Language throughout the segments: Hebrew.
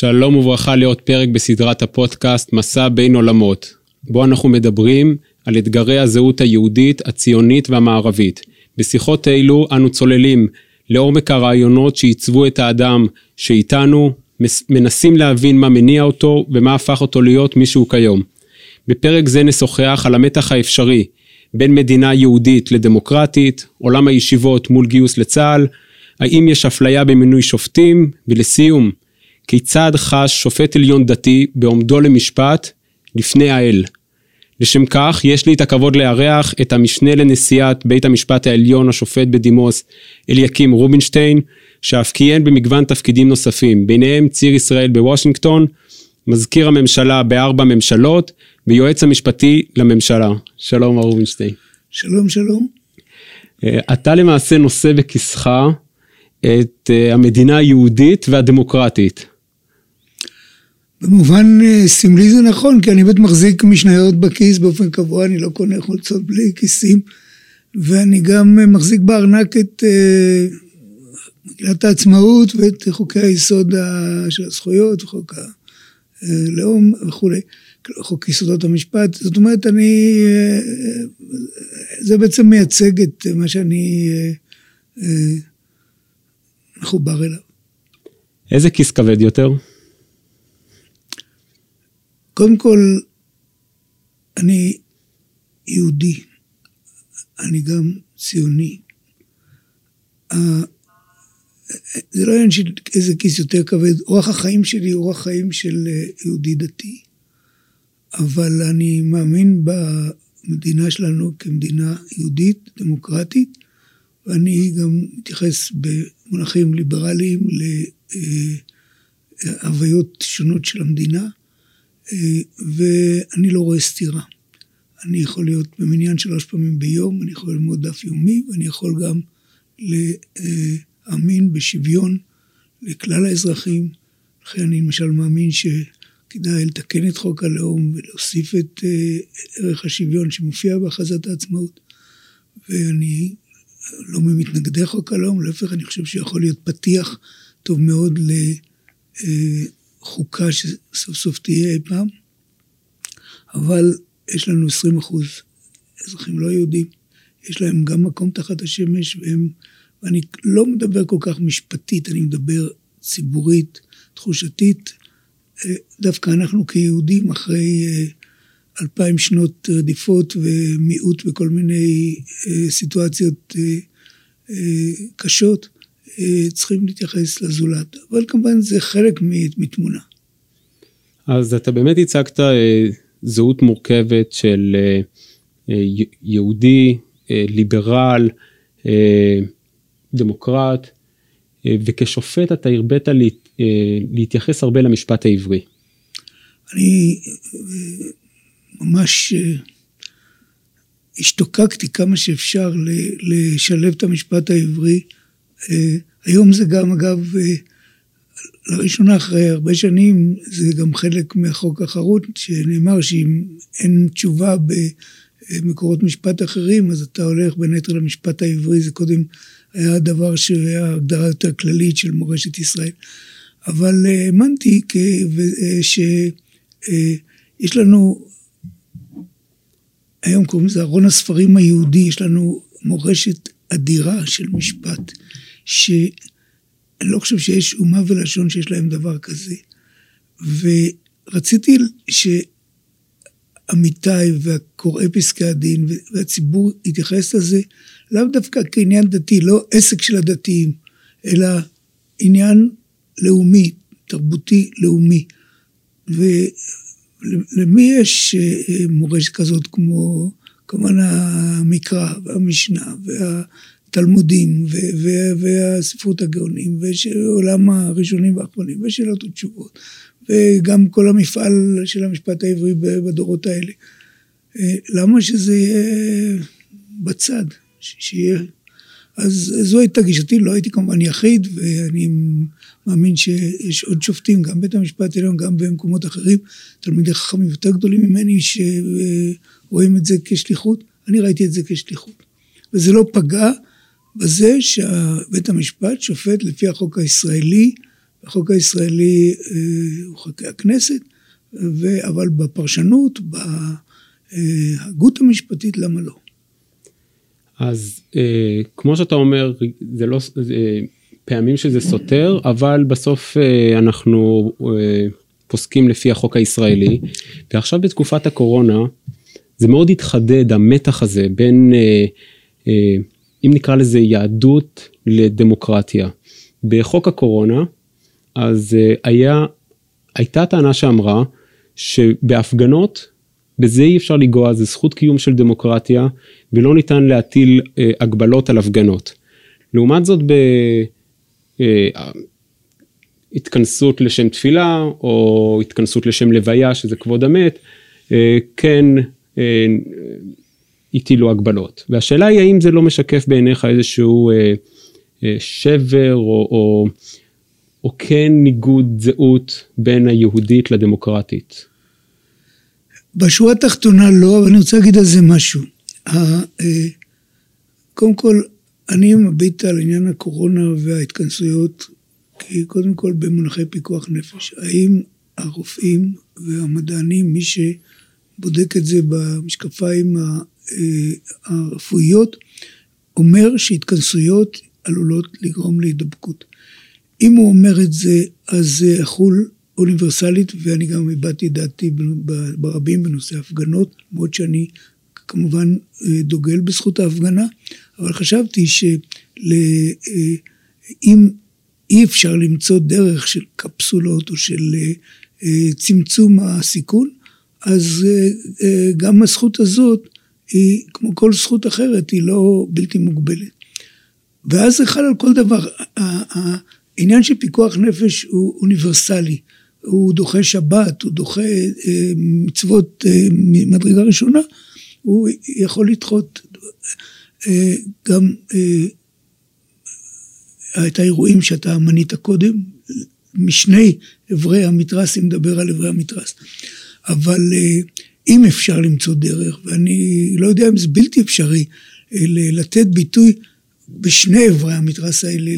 שלום וברכה לעוד פרק בסדרת הפודקאסט מסע בין עולמות, בו אנחנו מדברים על אתגרי הזהות היהודית, הציונית והמערבית. בשיחות אלו אנו צוללים לעומק הרעיונות שעיצבו את האדם שאיתנו, מנסים להבין מה מניע אותו ומה הפך אותו להיות מי שהוא כיום. בפרק זה נשוחח על המתח האפשרי בין מדינה יהודית לדמוקרטית, עולם הישיבות מול גיוס לצה"ל, האם יש אפליה במינוי שופטים, ולסיום, כיצד חש שופט עליון דתי בעומדו למשפט לפני האל. לשם כך, יש לי את הכבוד לארח את המשנה לנשיאת בית המשפט העליון, השופט בדימוס אליקים רובינשטיין, שאף כיהן במגוון תפקידים נוספים, ביניהם ציר ישראל בוושינגטון, מזכיר הממשלה בארבע ממשלות, ויועץ המשפטי לממשלה. שלום, מר רובינשטיין. שלום, שלום. אה, אתה למעשה נושא בכיסך את אה, המדינה היהודית והדמוקרטית. במובן אה, סמלי זה נכון, כי אני באמת מחזיק משניות בכיס באופן קבוע, אני לא קונה חולצות בלי כיסים, ואני גם אה, מחזיק בארנק את מגילת העצמאות ואת חוקי היסוד של הזכויות, חוק הלאום וכולי, חוק יסודות המשפט, זאת אומרת, אני, זה בעצם מייצג את מה שאני מחובר אליו. איזה כיס כבד יותר? קודם כל, אני יהודי, אני גם ציוני. זה לא עניין של איזה כיס יותר כבד, אורח החיים שלי הוא אורח חיים של אה, יהודי דתי, אבל אני מאמין במדינה שלנו כמדינה יהודית, דמוקרטית, ואני גם מתייחס במונחים ליברליים להוויות שונות של המדינה, ואני לא רואה סתירה. אני יכול להיות במניין שלוש פעמים ביום, אני יכול ללמוד דף יומי, ואני יכול גם להאמין בשוויון לכלל האזרחים. לכן אני למשל מאמין שכדאי לתקן את חוק הלאום ולהוסיף את ערך השוויון שמופיע בהכרזת העצמאות. ואני לא ממתנגדי חוק הלאום, להפך, אני חושב שיכול להיות פתיח טוב מאוד לחוקה שסוף סוף תהיה אי פעם. אבל יש לנו 20 אחוז אזרחים לא יהודים, יש להם גם מקום תחת השמש, והם, ואני לא מדבר כל כך משפטית, אני מדבר ציבורית, תחושתית. דווקא אנחנו כיהודים, אחרי אלפיים שנות רדיפות ומיעוט בכל מיני אה, סיטואציות אה, אה, קשות, צריכים להתייחס לזולת. אבל כמובן זה חלק מתמונה. אז אתה באמת הצגת זהות מורכבת של יהודי, ליברל, דמוקרט, וכשופט אתה הרבית להתייחס הרבה למשפט העברי. אני ממש אה, השתוקקתי כמה שאפשר לשלב את המשפט העברי. אה, היום זה גם, אגב, אה, לראשונה אחרי הרבה שנים, זה גם חלק מהחוק החרוט, שנאמר שאם אין תשובה במקורות משפט אחרים, אז אתה הולך בין היתר למשפט העברי, זה קודם היה דבר שהיה הגדרה יותר כללית של מורשת ישראל. אבל האמנתי שיש לנו היום קוראים לזה ארון הספרים היהודי, יש לנו מורשת אדירה של משפט, שאני לא חושב שיש אומה ולשון שיש להם דבר כזה. ורציתי שעמיתיי והקוראי פסקי הדין והציבור יתייחס לזה לאו דווקא כעניין דתי, לא עסק של הדתיים, אלא עניין לאומי, תרבותי לאומי. למי יש אה, מורשת כזאת כמו כמובן המקרא והמשנה והתלמודים והספרות הגאונים ועולם הראשונים והאחרונים ושאלות ותשובות וגם כל המפעל של המשפט העברי בדורות האלה. אה, למה שזה יהיה בצד? שיהיה... אז זו הייתה גישתי, לא הייתי כמובן יחיד ואני מאמין שיש עוד שופטים, גם בית המשפט העליון, גם במקומות אחרים, תלמידי חכמים יותר גדולים ממני, שרואים את זה כשליחות. אני ראיתי את זה כשליחות. וזה לא פגע בזה שבית המשפט שופט לפי החוק הישראלי, החוק הישראלי הוא חוקי הכנסת, אבל בפרשנות, בהגות המשפטית, למה לא? אז אה, כמו שאתה אומר, זה לא, זה, פעמים שזה סותר, אבל בסוף אה, אנחנו אה, פוסקים לפי החוק הישראלי, ועכשיו בתקופת הקורונה, זה מאוד התחדד המתח הזה בין, אה, אה, אם נקרא לזה יהדות לדמוקרטיה. בחוק הקורונה, אז אה, היה, הייתה טענה שאמרה שבהפגנות בזה אי אפשר לנגוע, זה זכות קיום של דמוקרטיה, ולא ניתן להטיל אה, הגבלות על הפגנות. לעומת זאת, בהתכנסות אה, לשם תפילה, או התכנסות לשם לוויה, שזה כבוד המת, אה, כן אה, הטילו הגבלות. והשאלה היא האם זה לא משקף בעיניך איזשהו אה, אה, שבר, או, או, או כן ניגוד זהות בין היהודית לדמוקרטית. בשורה התחתונה לא, אבל אני רוצה להגיד על זה משהו. אה, קודם כל, אני מביט על עניין הקורונה וההתכנסויות, כי קודם כל במונחי פיקוח נפש. האם הרופאים והמדענים, מי שבודק את זה במשקפיים הרפואיות, אומר שהתכנסויות עלולות לגרום להידבקות. אם הוא אומר את זה, אז זה יחול אוניברסלית, ואני גם הבעתי דעתי ברבים בנושא הפגנות, למרות שאני כמובן אה, דוגל בזכות ההפגנה, אבל חשבתי שאם אה, אי אפשר למצוא דרך של קפסולות או של אה, צמצום הסיכון, אז גם הזכות הזאת היא, כמו כל זכות אחרת, היא לא בלתי מוגבלת. ואז זה חל על כל דבר. העניין של פיקוח נפש הוא אוניברסלי. הוא דוחה שבת, הוא דוחה אה, מצוות אה, ממדרגה ראשונה, הוא יכול לדחות אה, גם את האירועים שאתה מנית קודם, משני אברי המתרס, אם נדבר על אברי המתרס. אבל אם אפשר למצוא דרך, ואני לא יודע אם זה בלתי אפשרי, לתת ביטוי בשני אברי המתרס האלה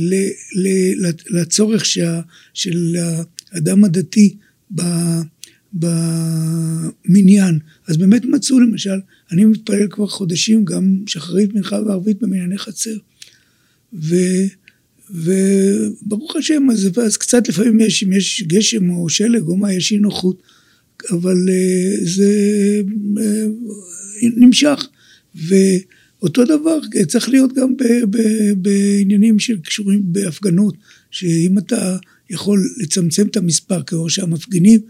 לצורך של האדם הדתי במניין. אז באמת מצאו למשל, אני מתפלל כבר חודשים גם שחרית מנחה וערבית במנייני חצר. ו, וברוך השם, אז, אז קצת לפעמים יש, אם יש גשם או שלג או מה, יש אי נוחות, אבל uh, זה uh, נמשך. ואותו דבר צריך להיות גם ב, ב, בעניינים שקשורים בהפגנות, שאם אתה יכול לצמצם את המספר, כלומר שהמפגינים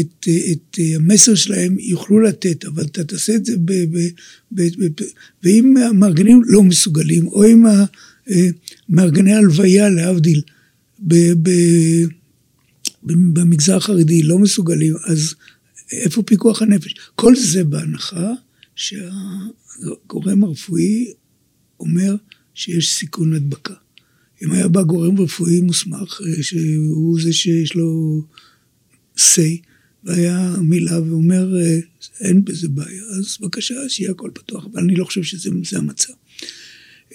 את, את המסר שלהם יוכלו לתת, אבל אתה תעשה את זה ב... ב, ב, ב ואם המארגנים לא מסוגלים, או אם מארגני הלוויה, להבדיל, ב, ב, במגזר החרדי לא מסוגלים, אז איפה פיקוח הנפש? כל זה בהנחה שהגורם הרפואי אומר שיש סיכון הדבקה. אם היה בא גורם רפואי מוסמך, אה, שהוא זה שיש לו say, והיה מילה ואומר, אה, אין בזה בעיה, אז בבקשה, שיהיה הכל פתוח, אבל אני לא חושב שזה המצב.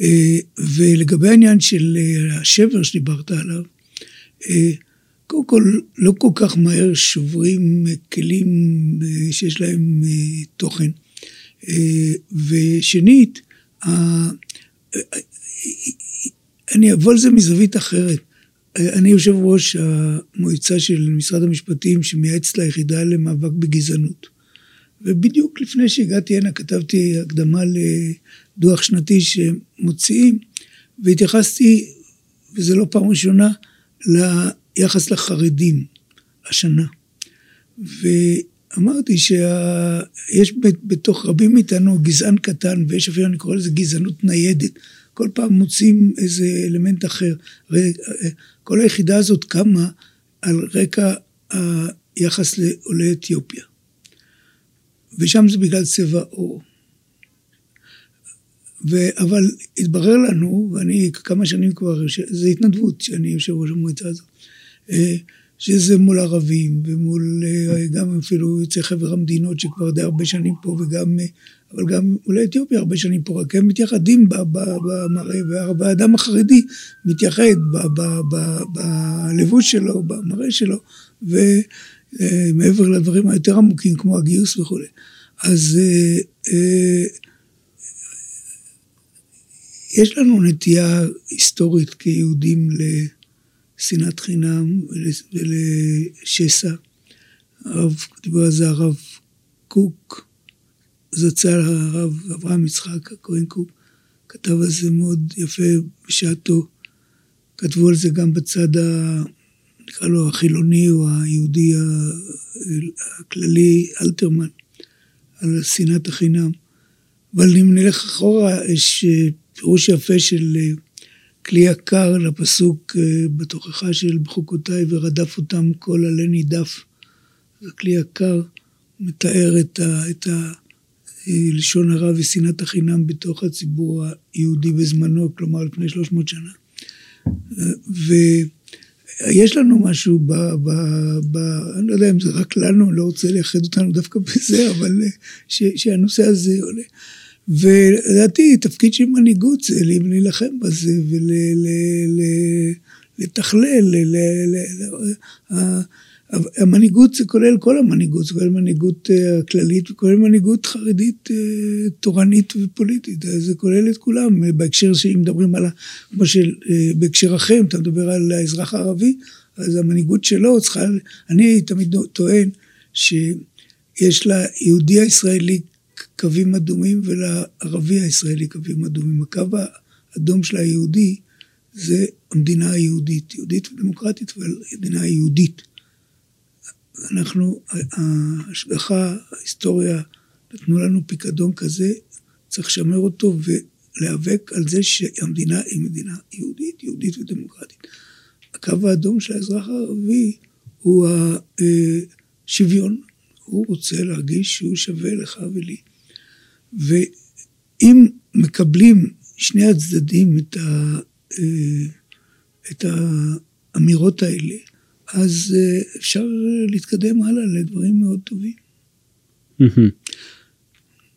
אה, ולגבי העניין של השבר שדיברת עליו, קודם כל, לא כל כך מהר שוברים כלים שיש להם תוכן. ושנית, אני אבוא על זה מזווית אחרת. אני יושב ראש המועצה של משרד המשפטים שמייעץ ליחידה למאבק בגזענות. ובדיוק לפני שהגעתי הנה כתבתי הקדמה לדוח שנתי שמוציאים, והתייחסתי, וזו לא פעם ראשונה, ליחס לחרדים השנה. ואמרתי שיש בתוך רבים מאיתנו גזען קטן, ויש אפילו, אני קורא לזה גזענות ניידת. כל פעם מוצאים איזה אלמנט אחר. אה, כל היחידה הזאת קמה על רקע היחס לעולי אתיופיה. ושם זה בגלל צבע עור. ו... אבל התברר לנו, ואני כמה שנים כבר, זה התנדבות שאני יושב ראש המועצה הזאת, שזה מול ערבים ומול גם אפילו יוצאי חבר המדינות שכבר די הרבה שנים פה וגם, אבל גם עולי אתיופיה הרבה שנים פה, רק הם מתייחדים במראה, והאדם החרדי מתייחד בלבוש שלו, במראה שלו, ומעבר לדברים היותר עמוקים כמו הגיוס וכולי. אז יש לנו נטייה היסטורית כיהודים לשנאת חינם ולשסע. הרב, דיבר על זה הרב קוק, זצ"ל הרב אברהם יצחק הכהן קוק, כתב על זה מאוד יפה בשעתו. כתבו על זה גם בצד ה... נקרא לו החילוני או היהודי הכללי, אלתרמן, על שנאת החינם. אבל אם נלך אחורה, יש פירוש יפה של אה, כלי יקר לפסוק אה, בתוכחה של בחוקותיי ורדף אותם כל עלה נידף. זה כלי יקר, מתאר את, ה, את ה, אה, לשון הרע ושנאת החינם בתוך הציבור היהודי בזמנו, כלומר לפני 300 שנה. ויש לנו משהו ב... ב, ב אני לא יודע אם זה רק לנו, לא רוצה לייחד אותנו דווקא בזה, אבל ש, שהנושא הזה עולה. ולדעתי תפקיד של מנהיגות זה להילחם בזה ולתכלל. המנהיגות זה כולל כל המנהיגות, זה כולל מנהיגות אה, כללית וכולל מנהיגות חרדית אה, תורנית ופוליטית, זה כולל את כולם, בהקשר שאם מדברים על, כמו שבהקשר אחר, אם אתה מדבר על האזרח הערבי, אז המנהיגות שלו צריכה, אני תמיד טוען שיש ליהודי הישראלי קווים אדומים ולערבי הישראלי קווים אדומים. הקו האדום של היהודי זה המדינה היהודית, יהודית ודמוקרטית, אבל המדינה היהודית. אנחנו, ההשגחה, ההיסטוריה, נתנו לנו פיקדון כזה, צריך לשמר אותו ולהיאבק על זה שהמדינה היא מדינה יהודית, יהודית ודמוקרטית. הקו האדום של האזרח הערבי הוא השוויון. הוא רוצה להרגיש שהוא שווה לך ולי. ואם מקבלים שני הצדדים את, ה, אה, את האמירות האלה, אז אה, אפשר להתקדם הלאה לדברים מאוד טובים.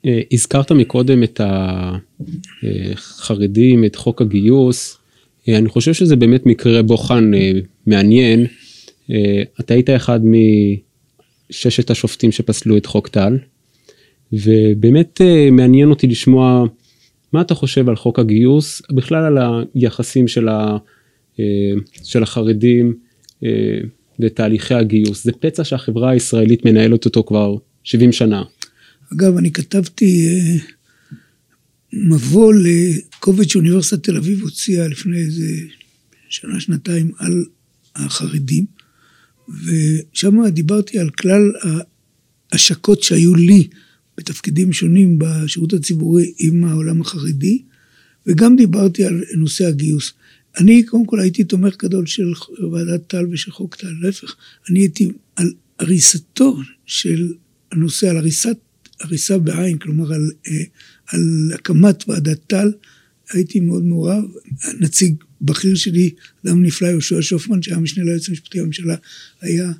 אה, הזכרת מקודם את החרדים, את חוק הגיוס. אני חושב שזה באמת מקרה בוחן מעניין. אתה היית אחד מששת השופטים שפסלו את חוק טל. ובאמת אה, מעניין אותי לשמוע מה אתה חושב על חוק הגיוס, בכלל על היחסים של, ה, אה, של החרדים אה, לתהליכי הגיוס. זה פצע שהחברה הישראלית מנהלת אותו כבר 70 שנה. אגב, אני כתבתי מבוא לקובץ שאוניברסיטת תל אביב הוציאה לפני איזה שנה, שנתיים על החרדים, ושם דיברתי על כלל ההשקות שהיו לי בתפקידים שונים בשירות הציבורי עם העולם החרדי, וגם דיברתי על נושא הגיוס. אני קודם כל הייתי תומך גדול של ועדת טל ושל חוק טל, להפך, אני הייתי על הריסתו של הנושא, על הריסת, הריסה בעין, כלומר על, אה, על הקמת ועדת טל, הייתי מאוד מעורב. נציג בכיר שלי, אדם נפלא, יהושע שופמן, שהיה משנה ליועץ המשפטי לממשלה, היה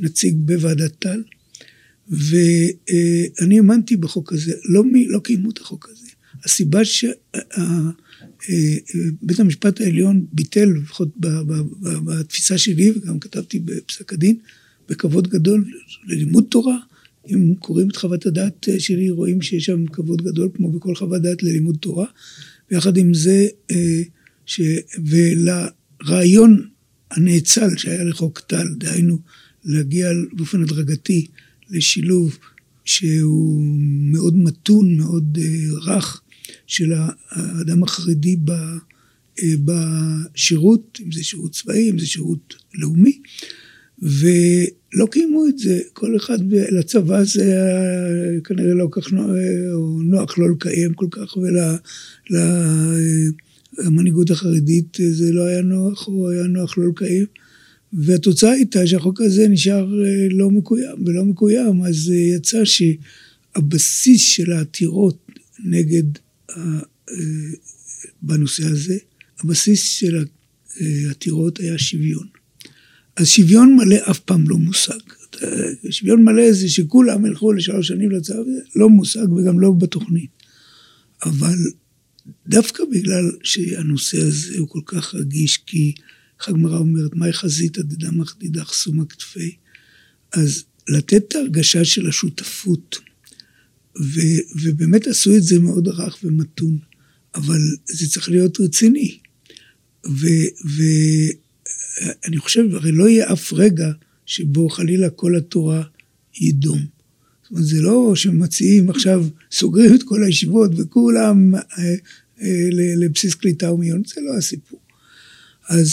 נציג בוועדת טל. ואני האמנתי בחוק הזה, לא, לא קיימו את החוק הזה. הסיבה שבית המשפט העליון ביטל, לפחות בתפיסה שלי, וגם כתבתי בפסק הדין, בכבוד גדול ללימוד תורה. אם קוראים את חוות הדעת שלי, רואים שיש שם כבוד גדול, כמו בכל חוות דעת ללימוד תורה. ויחד עם זה, ש... ולרעיון הנאצל שהיה לחוק טל, דהיינו להגיע באופן הדרגתי לשילוב שהוא מאוד מתון, מאוד uh, רך, של האדם החרדי ב, uh, בשירות, אם זה שירות צבאי, אם זה שירות לאומי, ולא קיימו את זה. כל אחד לצבא זה היה כנראה לא כך נוח, נוח לא לקיים כל כך, ולמנהיגות החרדית זה לא היה נוח, או היה נוח לא לקיים. והתוצאה הייתה שהחוק הזה נשאר אה, לא מקוים, ולא מקוים, אז אה, יצא שהבסיס של העתירות נגד, אה, בנושא הזה, הבסיס של העתירות היה שוויון. אז שוויון מלא אף פעם לא מושג. שוויון מלא זה שכולם ילכו לשלוש שנים לצבא, לא מושג וגם לא בתוכנית. אבל דווקא בגלל שהנושא הזה הוא כל כך רגיש, כי הגמרא אומרת, מהי חזית דדמך דידך סומא כתפי, אז לתת את ההרגשה של השותפות, ו, ובאמת עשו את זה מאוד רך ומתון, אבל זה צריך להיות רציני. ואני חושב, הרי לא יהיה אף רגע שבו חלילה כל התורה יידום. זאת אומרת, זה לא שמציעים עכשיו, סוגרים את כל הישיבות וכולם אה, אה, לבסיס קליטה ומיון, זה לא הסיפור. אז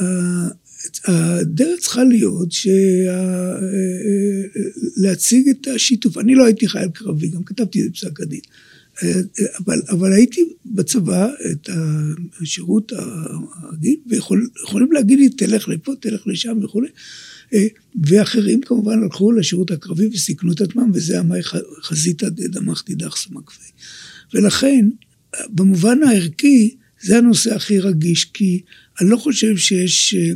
אה, הדרך צריכה להיות שה... להציג את השיתוף. אני לא הייתי חייל קרבי, גם כתבתי את זה בפסק הדין. אבל, אבל הייתי בצבא, את השירות הרגיל, ויכולים להגיד לי, תלך לפה, תלך לשם וכולי. ואחרים כמובן הלכו לשירות הקרבי וסיכנו את עצמם, וזה אמר חזיתא דדמך תידח סמכבי. ולכן, במובן הערכי, זה הנושא הכי רגיש, כי אני לא חושב שיש... אה,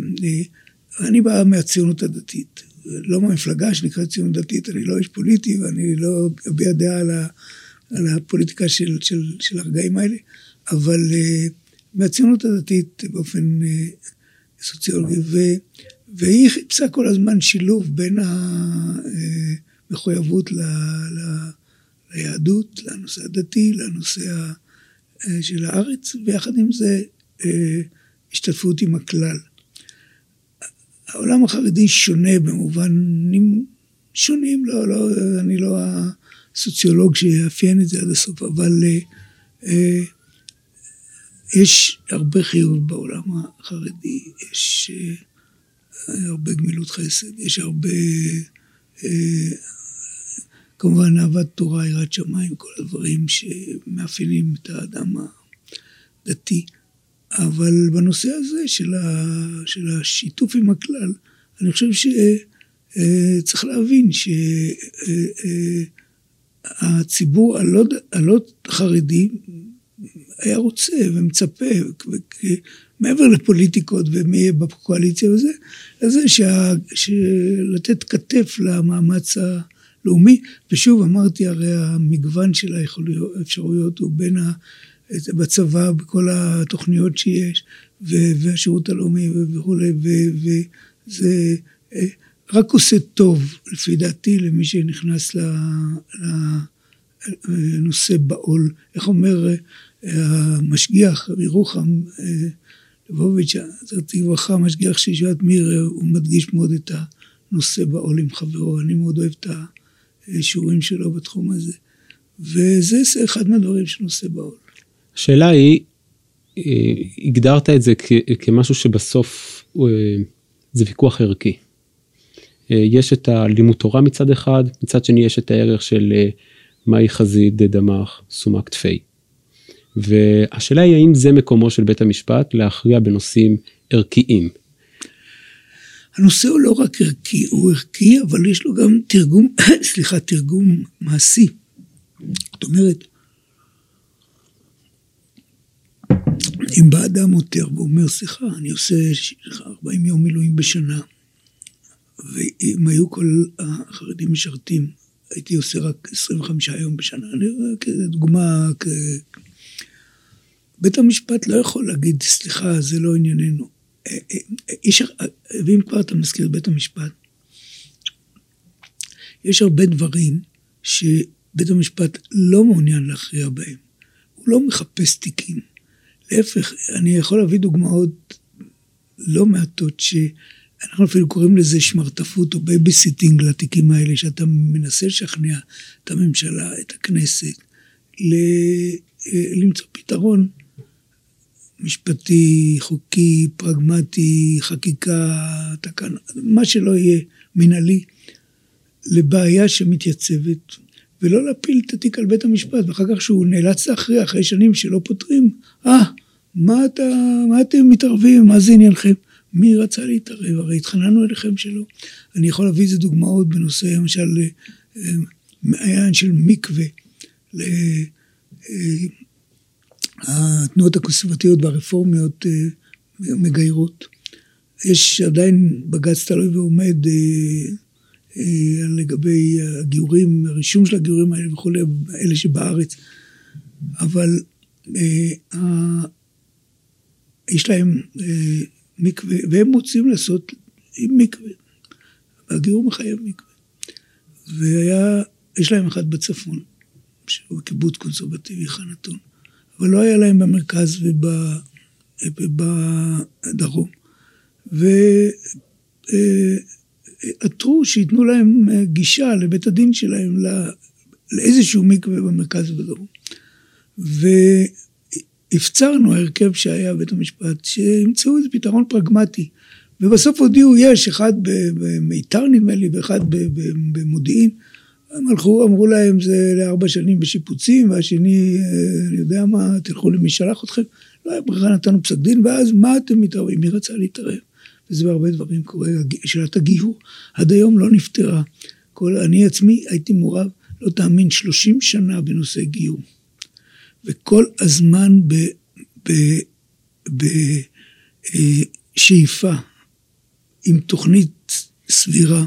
אני בא מהציונות הדתית, לא מהמפלגה שנקראת ציונות דתית, אני לא איש פוליטי ואני לא אביע דעה על, על הפוליטיקה של, של, של הרגעים האלה, אבל uh, מהציונות הדתית באופן סוציולוגי, ו, והיא חיפשה כל הזמן שילוב בין המחויבות ל, ל, ליהדות, לנושא הדתי, לנושא של הארץ, ויחד עם זה השתתפות עם הכלל. העולם החרדי שונה במובנים שונים, לא, לא, אני לא הסוציולוג שיאפיין את זה עד הסוף, אבל אה, יש הרבה חיוב בעולם החרדי, יש אה, הרבה גמילות חסד, יש הרבה, אה, כמובן אהבת תורה, יראת שמיים, כל הדברים שמאפיינים את האדם הדתי. אבל בנושא הזה של, ה, של השיתוף עם הכלל, אני חושב שצריך אה, להבין שהציבור אה, אה, הלא חרדי היה רוצה ומצפה, מעבר לפוליטיקות ומי יהיה בקואליציה וזה, לזה לתת כתף למאמץ הלאומי. ושוב, אמרתי, הרי המגוון של האפשרויות הוא בין ה... בצבא, בכל התוכניות שיש, והשירות הלאומי וכולי, וזה אה, רק עושה טוב, לפי דעתי, למי שנכנס לנושא בעול. איך אומר אה, המשגיח, ירוחם, אה, לבוביץ', זכרתי לברכה, המשגיח של ישיבת מיר, הוא מדגיש מאוד את הנושא בעול עם חברו. אני מאוד אוהב את השיעורים שלו בתחום הזה. וזה אחד מהדברים של נושא בעול. השאלה היא, אה, הגדרת את זה כמשהו שבסוף אה, זה ויכוח ערכי. אה, יש את הלימוד תורה מצד אחד, מצד שני יש את הערך של מהי חזית דדמך סומק תפי. והשאלה היא האם זה מקומו של בית המשפט להכריע בנושאים ערכיים. הנושא הוא לא רק ערכי, הוא ערכי, אבל יש לו גם תרגום, סליחה, תרגום מעשי. זאת אומרת, אם בא אדם עותר ואומר, סליחה, אני עושה 40 יום מילואים בשנה, ואם היו כל החרדים משרתים, הייתי עושה רק 25 יום בשנה. אני רואה כדוגמה, כ... בית המשפט לא יכול להגיד, סליחה, זה לא ענייננו. אה, אה, יש, ואם כבר אתה מזכיר בית המשפט, יש הרבה דברים שבית המשפט לא מעוניין להכריע בהם. הוא לא מחפש תיקים. להפך, אני יכול להביא דוגמאות לא מעטות שאנחנו אפילו קוראים לזה שמרטפות או babysitting לתיקים האלה, שאתה מנסה לשכנע את הממשלה, את הכנסת, ל- למצוא פתרון משפטי, חוקי, פרגמטי, חקיקה, תקנה, מה שלא יהיה מנהלי, לבעיה שמתייצבת, ולא להפיל את התיק על בית המשפט, ואחר כך שהוא נאלץ להכריע אחרי שנים שלא פותרים, אה, מה, אתה, מה אתם מתערבים, מה זה עניינכם? מי רצה להתערב? הרי התחננו אליכם שלא. אני יכול להביא איזה דוגמאות בנושא, למשל, אה, מעיין של מקווה, אה, התנועות הקונסרבטיביות והרפורמיות אה, מגיירות. יש עדיין בג"ץ תלוי ועומד אה, אה, לגבי הגיורים, הרישום של הגיורים האלה וכולי, אלה שבארץ, אבל אה, יש להם אה, מקווה, והם רוצים לעשות עם מקווה. והגיור מחייב מקווה. והיה, יש להם אחד בצפון, שהוא קיבוץ קונסרבטיבי חנתון, אבל לא היה להם במרכז ובדרום. ועתרו שייתנו להם גישה לבית הדין שלהם לאיזשהו מקווה במרכז ובדרום. והפצרנו, ההרכב שהיה בבית המשפט, שימצאו איזה פתרון פרגמטי. ובסוף הודיעו, יש אחד במיתר נדמה לי, ואחד במודיעין. הם הלכו, אמרו להם, זה לארבע שנים בשיפוצים, והשני, אה, אני יודע מה, תלכו למי שלח אתכם. לא היה ברירה, נתנו פסק דין, ואז מה אתם מתערבים? מי רצה להתערב? וזה בהרבה דברים קורה. שאלת הגיור עד היום לא נפתרה. כל, אני עצמי הייתי מעורב, לא תאמין, 30 שנה בנושא גיור. וכל הזמן בשאיפה אה, עם תוכנית סבירה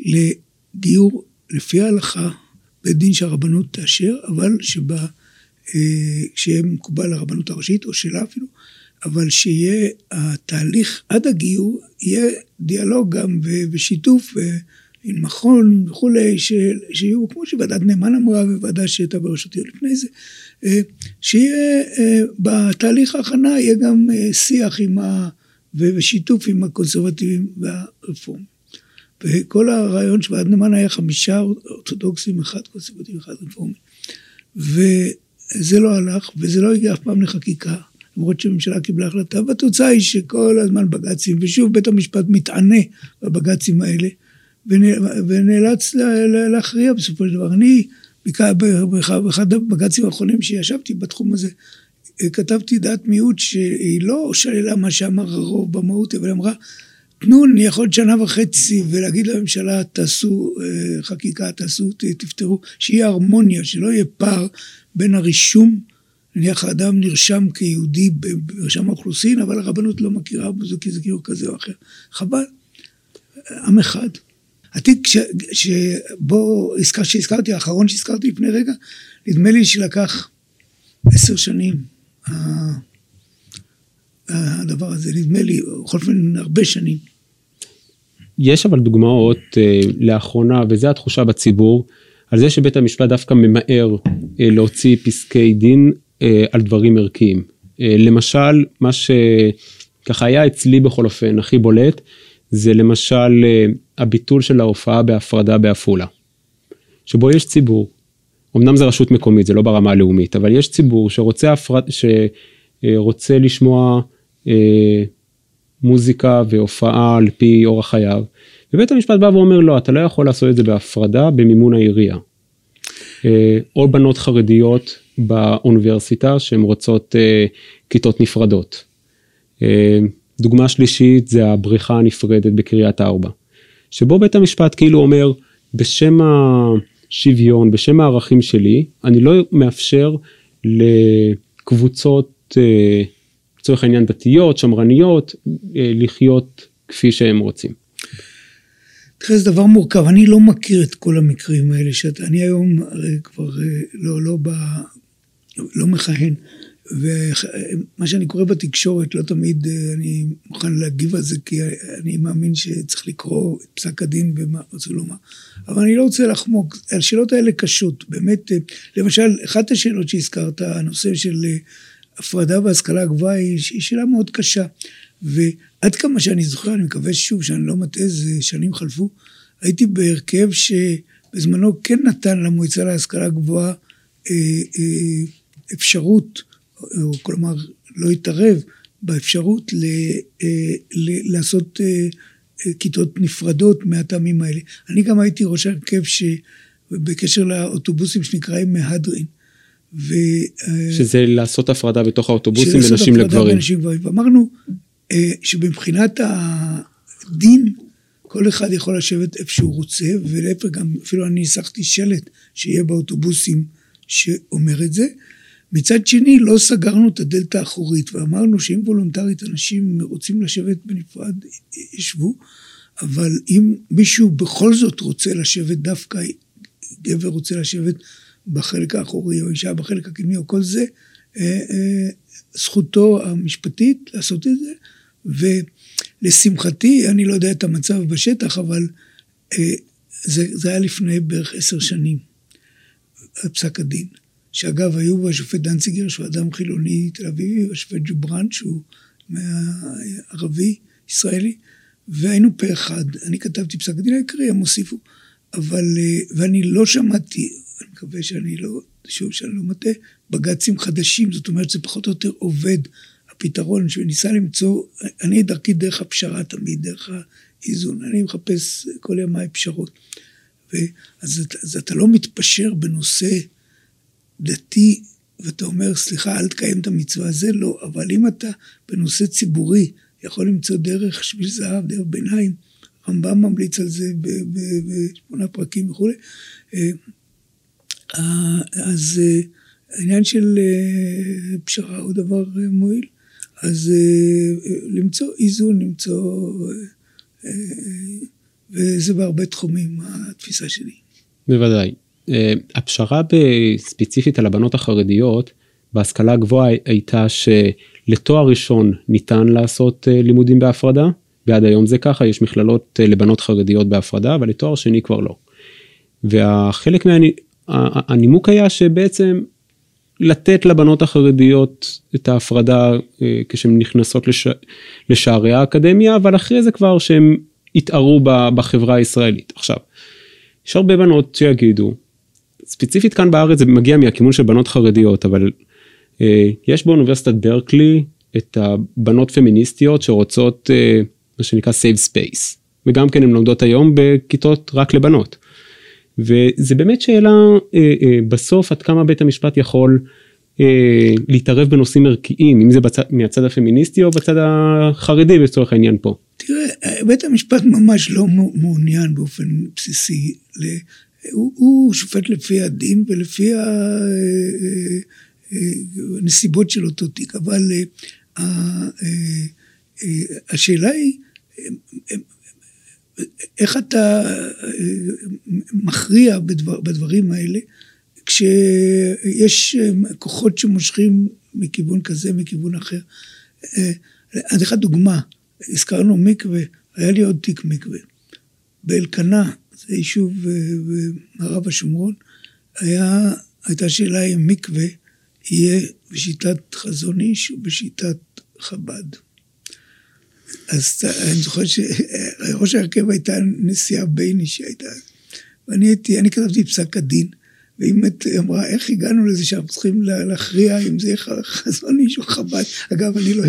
לגיור לפי ההלכה, בית דין שהרבנות תאשר, אבל שבה, אה, שיהיה מקובל לרבנות הראשית, או שלה אפילו, אבל שיהיה התהליך עד הגיור, יהיה דיאלוג גם ושיתוף עם מכון וכולי, שיהיו, כמו שוועדת נאמן אמרה, וועדה שהייתה בראשותי לפני זה, שיהיה אה, בתהליך ההכנה, יהיה גם שיח עם ה... ושיתוף עם הקונסרבטיבים והרפורמים. וכל הרעיון של ועד נאמן היה חמישה אורתודוקסים, אחד קונסרבטיבי, אחד רפורמי. וזה לא הלך, וזה לא הגיע אף פעם לחקיקה, למרות שהממשלה קיבלה החלטה, והתוצאה היא שכל הזמן בג"צים, ושוב בית המשפט מתענה בבג"צים האלה, ונאלץ להכריע בסופו של דבר. אני, באחד הבג"צים האחרונים שישבתי בתחום הזה, כתבתי דעת מיעוט שהיא לא שללה מה שאמר הרוב במהות, אבל אמרה, תנו אני יכול שנה וחצי ולהגיד לממשלה, תעשו אה, חקיקה, תעשו, תפתרו, שיהיה הרמוניה, שלא יהיה פער בין הרישום, נניח האדם נרשם כיהודי ברשם האוכלוסין, אבל הרבנות לא מכירה בזה כי זה גיור כזה או אחר. חבל. עם אחד. התיק שבו, שהזכרתי, האחרון שהזכרתי לפני רגע, נדמה לי שלקח עשר שנים. הדבר הזה, נדמה לי, בכל אופן הרבה שנים. יש אבל דוגמאות אה, לאחרונה, וזו התחושה בציבור, על זה שבית המשפט דווקא ממהר אה, להוציא פסקי דין אה, על דברים ערכיים. אה, למשל, מה שככה היה אצלי בכל אופן הכי בולט, זה למשל אה, הביטול של ההופעה בהפרדה בעפולה. שבו יש ציבור אמנם זה רשות מקומית, זה לא ברמה הלאומית, אבל יש ציבור שרוצה, הפרד, שרוצה לשמוע אה, מוזיקה והופעה על פי אורח חייו, ובית המשפט בא ואומר לא, אתה לא יכול לעשות את זה בהפרדה במימון העירייה. אה, או בנות חרדיות באוניברסיטה שהן רוצות אה, כיתות נפרדות. אה, דוגמה שלישית זה הבריכה הנפרדת בקריית ארבע, שבו בית המשפט כאילו אומר בשם ה... שוויון, בשם הערכים שלי, אני לא מאפשר לקבוצות, אה, לצורך העניין דתיות, שמרניות, אה, לחיות כפי שהם רוצים. תראה, זה דבר מורכב, אני לא מכיר את כל המקרים האלה שאתה, אני היום הרי כבר אה, לא, לא, ב, לא מכהן, ומה שאני קורא בתקשורת, לא תמיד אה, אני מוכן להגיב על זה, כי אני מאמין שצריך לקרוא את פסק הדין ומה רצו לומר. אבל אני לא רוצה לחמוק, השאלות האלה קשות. באמת, אה, למשל, אחת השאלות שהזכרת, הנושא של אה, הפרדה בהשכלה הגבוהה, היא שאלה מאוד קשה. ועד כמה שאני זוכר, אני מקווה שוב שאני לא מטעה, זה שנים חלפו, הייתי בהרכב שבזמנו כן נתן למועצה להשכלה גבוהה אפשרות או כלומר לא התערב באפשרות ל, אה, ל, לעשות אה, אה, כיתות נפרדות מהטעמים האלה. אני גם הייתי ראש הרכב שבקשר לאוטובוסים שנקראים מהדרין. ו... שזה לעשות הפרדה בתוך האוטובוסים בין נשים לגברים. ואמרנו שמבחינת הדין, כל אחד יכול לשבת איפה שהוא רוצה, ולהפך גם, אפילו אני ניסחתי שלט שיהיה באוטובוסים שאומר את זה. מצד שני, לא סגרנו את הדלת האחורית, ואמרנו שאם וולונטרית אנשים רוצים לשבת בנפרד, ישבו, אבל אם מישהו בכל זאת רוצה לשבת דווקא, גבר רוצה לשבת בחלק האחורי, או אישה בחלק הקדמי, או כל זה, אה, אה, זכותו המשפטית לעשות את זה, ולשמחתי, אני לא יודע את המצב בשטח, אבל אה, זה, זה היה לפני בערך עשר שנים, פסק הדין. שאגב, היו בו השופט דנציגר, שהוא אדם חילוני תל אביבי, והשופט ג'ובראן, שהוא ערבי, ישראלי, והיינו פה אחד. אני כתבתי פסק הדין העיקרי, הם הוסיפו. אבל, ואני לא שמעתי, אני מקווה שאני לא, שוב, שאני לא מטעה, בג"צים חדשים, זאת אומרת, זה פחות או יותר עובד, הפתרון שניסה למצוא, אני דרכי דרך הפשרה תמיד, דרך האיזון, אני מחפש כל ימיי פשרות. ואז אז אתה לא מתפשר בנושא דתי, ואתה אומר, סליחה, אל תקיים את המצווה, זה לא, אבל אם אתה בנושא ציבורי יכול למצוא דרך שביל זהב, דרך ביניים, רמב"ם ממליץ על זה בשמונה פרקים וכולי, אה, אה, אז אה, העניין של פשרה הוא דבר מועיל. אז למצוא איזון, למצוא... וזה בהרבה תחומים, התפיסה שלי. בוודאי. הפשרה ספציפית על הבנות החרדיות, בהשכלה הגבוהה הייתה שלתואר ראשון ניתן לעשות לימודים בהפרדה, ועד היום זה ככה, יש מכללות לבנות חרדיות בהפרדה, אבל לתואר שני כבר לא. והחלק מהנימוק היה שבעצם לתת לבנות החרדיות את ההפרדה אה, כשהן נכנסות לש... לשערי האקדמיה, אבל אחרי זה כבר שהן יתערו בחברה הישראלית. עכשיו, יש הרבה בנות שיגידו, ספציפית כאן בארץ זה מגיע מהכיוון של בנות חרדיות, אבל אה, יש באוניברסיטת ברקלי את הבנות פמיניסטיות שרוצות אה, מה שנקרא save space, וגם כן הן לומדות היום בכיתות רק לבנות. וזה באמת שאלה אה, אה, בסוף עד כמה בית המשפט יכול אה, להתערב בנושאים ערכיים, אם זה בצד, מהצד הפמיניסטי או בצד החרדי לצורך העניין פה. תראה, בית המשפט ממש לא מעוניין באופן בסיסי. הוא, הוא שופט לפי הדין ולפי הנסיבות של אותו תיק, אבל השאלה היא איך אתה אה, מכריע בדבר, בדברים האלה, כשיש אה, כוחות שמושכים מכיוון כזה, מכיוון אחר. אה, אז לך דוגמה, הזכרנו מקווה, היה לי עוד תיק מקווה. באלקנה, זה יישוב במערב השומרון, היה, הייתה שאלה אם מקווה יהיה בשיטת חזון איש או בשיטת חב"ד. אז אני זוכר שראש ההרכב הייתה נשיאה בייני שהייתה, ואני הייתי, אני כתבתי פסק הדין, והיא באמת אמרה, איך הגענו לזה שאנחנו צריכים להכריע אם זה יהיה חזון איש או חב"ד. אגב, אני לא,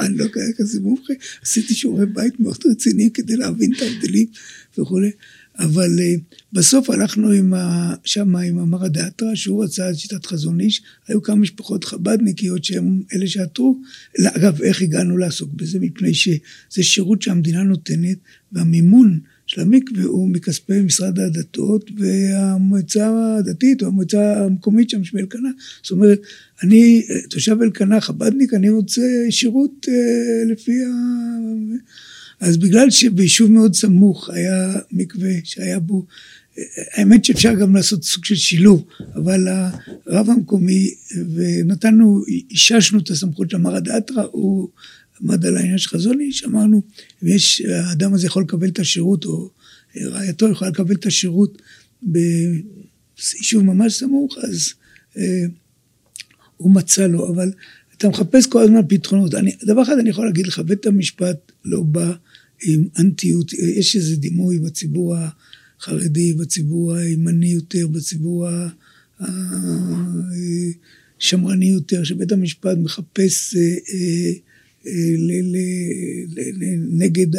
אני לא כזה מומחה, עשיתי שיעורי בית מאוד רציניים כדי להבין את ההבדלים וכולי. אבל uh, בסוף הלכנו עם ה... שמה עם המרא דאתרא, שהוא רצה את שיטת חזון איש, היו כמה משפחות חב"דניקיות שהם אלה שעתרו. אגב, איך הגענו לעסוק בזה? מפני שזה שירות שהמדינה נותנת, והמימון של המקווה הוא מכספי משרד הדתות והמועצה הדתית או המועצה המקומית שם של אלקנה. זאת אומרת, אני תושב אלקנה, חב"דניק, אני רוצה שירות uh, לפי ה... אז בגלל שביישוב מאוד סמוך היה מקווה שהיה בו, האמת שאפשר גם לעשות סוג של שילוב, אבל הרב המקומי, ונתנו, איששנו את הסמכות של המרא דאתרא, הוא עמד על העניין של חזון איש, אמרנו, אם יש, האדם הזה יכול לקבל את השירות, או רעייתו יכולה לקבל את השירות ביישוב ממש סמוך, אז אה, הוא מצא לו, אבל אתה מחפש כל הזמן פתרונות. אני, דבר אחד אני יכול להגיד לך, בית המשפט לא בא עם אנטיות, יש איזה דימוי בציבור החרדי, בציבור הימני יותר, בציבור השמרני יותר, שבית המשפט מחפש אה, אה, אה, נגד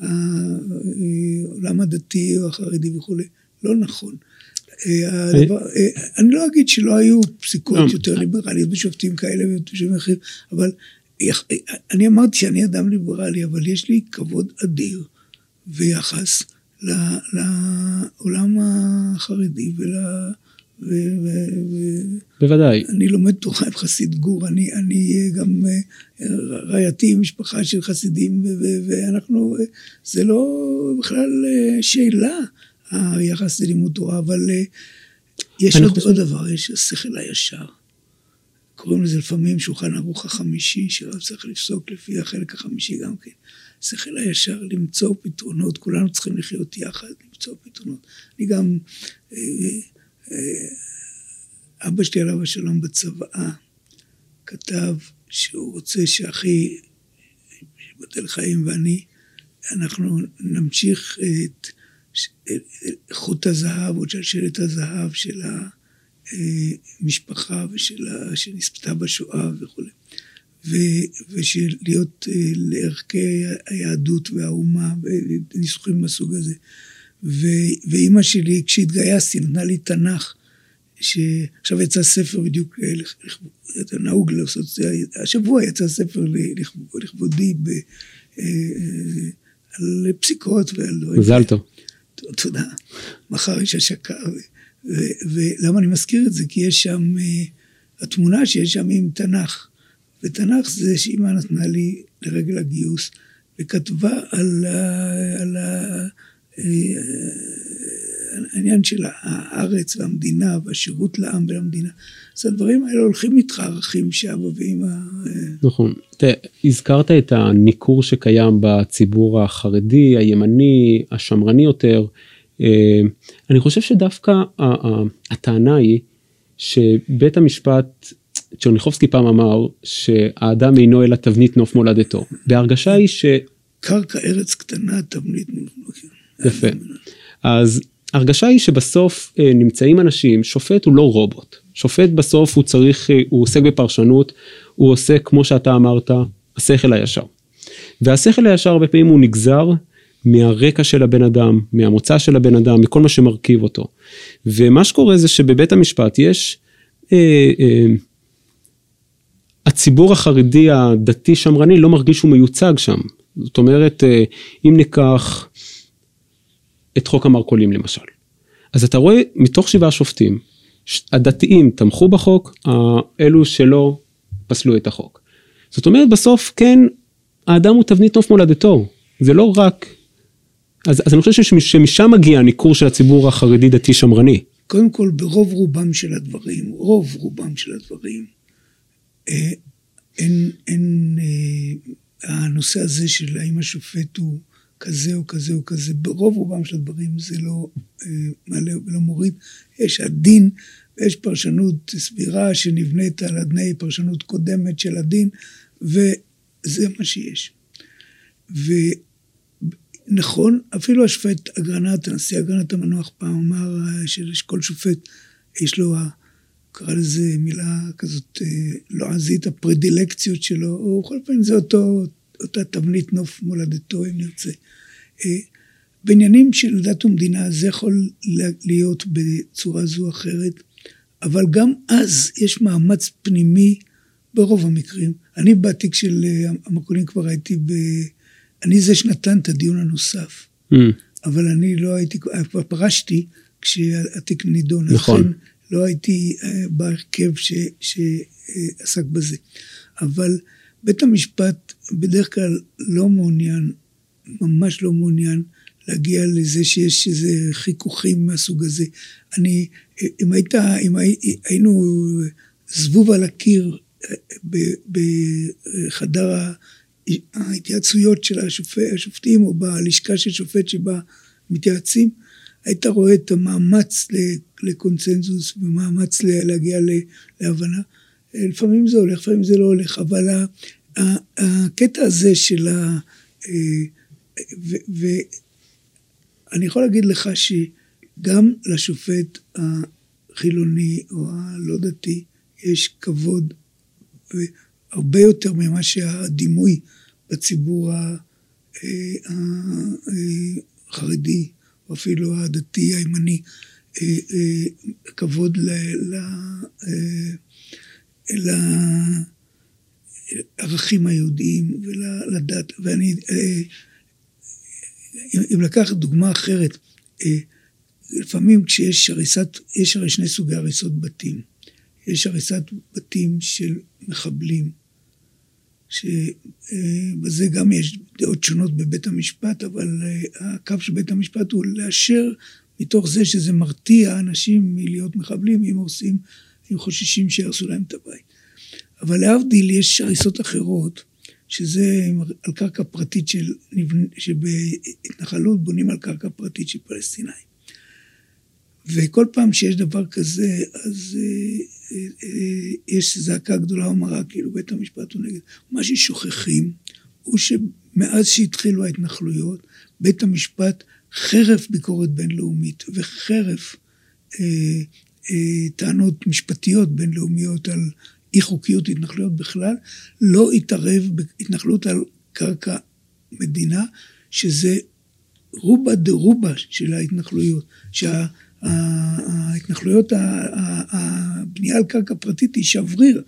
העולם הדתי או החרדי וכולי. לא נכון. אני לא אגיד שלא היו פסיקות לא. יותר ליברליות בשופטים כאלה ובשופטים אחרים, אבל אני אמרתי שאני אדם ליברלי, אבל יש לי כבוד אדיר ויחס לעולם החרדי ול, בוודאי. אני לומד תורה עם חסיד גור, אני, אני גם רעייתי משפחה של חסידים, ואנחנו, זה לא בכלל שאלה היחס ללימוד תורה, אבל יש עוד, חושב... עוד דבר, יש השכל הישר. קוראים לזה לפעמים שולחן ערוך החמישי, שרב צריך לפסוק לפי החלק החמישי גם כן. שכל הישר למצוא פתרונות, כולנו צריכים לחיות יחד, למצוא פתרונות. אני גם, אה, אה, אבא שלי עליו השלום בצוואה, כתב שהוא רוצה שאחי, שיבטל חיים ואני, אנחנו נמשיך את חוט הזהב או שלשלת הזהב של המשפחה ושל שנספתה בשואה וכולי. ושל להיות אה, לערכי היהדות והאומה וניסוחים מהסוג הזה. ואימא שלי, כשהתגייסתי, נתנה לי תנ"ך, שעכשיו יצא ספר בדיוק, אה, נהוג לעשות את זה, השבוע יצא ספר לכבודי ב, אה, על פסיקות ועל דברים. מזל טוב. תודה. מחר יש השקה. ולמה אני מזכיר את זה? כי יש שם, התמונה שיש שם עם תנ"ך. ותנ"ך זה שאימא נתנה לי לרגל הגיוס, וכתבה על, ה, על ה, אה, העניין של הארץ והמדינה והשירות לעם ולמדינה. אז הדברים האלה הולכים איתך, ערכים שאבא ואימא... אה, נכון. תראה, הזכרת את הניכור שקיים בציבור החרדי, הימני, השמרני יותר. אה, אני חושב שדווקא הטענה היא שבית המשפט צ'רניחובסקי פעם אמר שהאדם אינו אלא תבנית נוף מולדתו. וההרגשה היא ש... קרקע ארץ קטנה, תבנית נוף מולדתו. יפה. אז הרגשה היא שבסוף אה, נמצאים אנשים, שופט הוא לא רובוט. שופט בסוף הוא צריך, אה, הוא עוסק בפרשנות, הוא עוסק כמו שאתה אמרת, השכל הישר. והשכל הישר הרבה פעמים הוא נגזר מהרקע של הבן אדם, מהמוצא של הבן אדם, מכל מה שמרכיב אותו. ומה שקורה זה שבבית המשפט יש אה, אה, הציבור החרדי הדתי שמרני לא מרגיש שהוא מיוצג שם. זאת אומרת, אה, אם ניקח את חוק המרכולים למשל, אז אתה רואה מתוך שבעה שופטים, הדתיים תמכו בחוק, אלו שלא פסלו את החוק. זאת אומרת, בסוף כן, האדם הוא תבנית נוף מולדתו, זה לא רק... אז, אז אני חושב שמשם מגיע הניכור של הציבור החרדי דתי שמרני. קודם כל, ברוב רובם של הדברים, רוב רובם של הדברים, אה, אין, אין, אה, הנושא הזה של האם השופט הוא כזה או כזה או כזה, ברוב רובם של הדברים זה לא אה, מעלה ולא מוריד. יש הדין ויש פרשנות סבירה שנבנית על אדני פרשנות קודמת של הדין, וזה מה שיש. ונכון, אפילו השופט אגרנט, הנשיא אגרנט המנוח פעם אמר שכל שופט יש לו קרא לזה מילה כזאת אה, לועזית, לא הפרדילקציות שלו, או בכל פעם זה אותו, אותה תבנית נוף מולדתו, אם נרצה. אה, בעניינים של דת ומדינה זה יכול להיות בצורה זו או אחרת, אבל גם אז יש מאמץ פנימי ברוב המקרים. אני בתיק של אה, המקולים כבר הייתי ב... אני זה שנתן את הדיון הנוסף. Mm. אבל אני לא הייתי, כבר פרשתי כשהתיק נידון. נכון. לא הייתי אה, בהרכב שעסק בזה. אבל בית המשפט בדרך כלל לא מעוניין, ממש לא מעוניין, להגיע לזה שיש איזה חיכוכים מהסוג הזה. אני, אם היית, אם היינו זבוב על הקיר אה, בחדר ההתייעצויות של השופטים או בלשכה של שופט שבה מתייעצים, היית רואה את המאמץ לקונצנזוס ומאמץ להגיע להבנה. לפעמים זה הולך, לפעמים זה לא הולך, אבל הקטע הזה של ה... ואני יכול להגיד לך שגם לשופט החילוני או הלא דתי יש כבוד הרבה יותר ממה שהדימוי בציבור החרדי או אפילו הדתי הימני, אה, אה, כבוד ל... ל... אה, לערכים היהודיים ולדת. ואני, אם לקחת דוגמה אחרת, לפעמים כשיש הריסת, יש הרי שני סוגי הריסות בתים. יש הריסת בתים של מחבלים, שבזה גם יש דעות שונות בבית המשפט, אבל אה, הקו של בית המשפט הוא לאשר מתוך זה שזה מרתיע אנשים מלהיות מחבלים אם עושים, אם חוששים שיהרסו להם את הבית. אבל להבדיל יש הריסות אחרות, שזה על קרקע פרטית של, שבהתנחלות בונים על קרקע פרטית של פלסטינאים. וכל פעם שיש דבר כזה, אז אה, אה, אה, יש זעקה גדולה ומרה, כאילו בית המשפט הוא נגד. מה ששוכחים הוא שמאז שהתחילו ההתנחלויות, בית המשפט, חרף ביקורת בינלאומית וחרף אה, אה, טענות משפטיות בינלאומיות על אי חוקיות התנחלויות בכלל, לא התערב בהתנחלות על קרקע מדינה, שזה רובה דה רובה של ההתנחלויות. שה... ההתנחלויות, הבנייה על קרקע פרטית היא שבריר.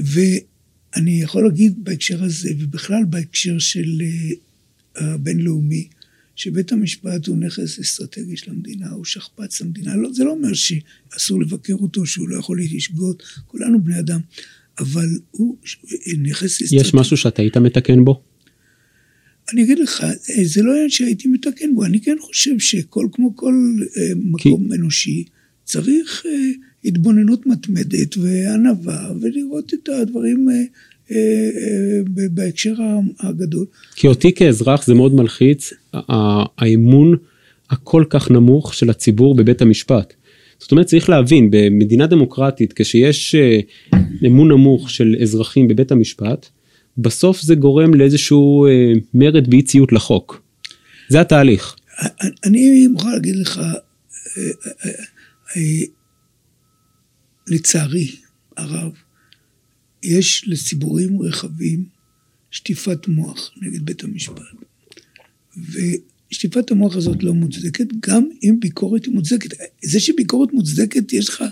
ואני יכול להגיד בהקשר הזה, ובכלל בהקשר של אה, הבינלאומי, שבית המשפט הוא נכס אסטרטגי של המדינה, הוא שכפ"ץ למדינה. לא, זה לא אומר שאסור לבקר אותו, שהוא לא יכול לשגות, כולנו בני אדם, אבל הוא נכס אסטרטגי. יש משהו שאתה היית מתקן בו? אני אגיד לך, אה, זה לא עניין שהייתי מתקן בו, אני כן חושב שכל, כמו כל אה, מקום כי... אנושי, צריך אה, התבוננות מתמדת וענווה, ולראות את הדברים בהקשר הגדול. כי אותי כאזרח זה מאוד מלחיץ, האמון הכל כך נמוך של הציבור בבית המשפט. זאת אומרת, צריך להבין, במדינה דמוקרטית, כשיש אמון נמוך של אזרחים בבית המשפט, בסוף זה גורם לאיזשהו אה, מרד באי ציות לחוק. זה התהליך. אני מוכרח להגיד לך, אה, אה, אה, לצערי הרב, יש לציבורים רחבים שטיפת מוח נגד בית המשפט. ושטיפת המוח הזאת לא מוצדקת, גם אם ביקורת היא מוצדקת. זה שביקורת מוצדקת, יש לך,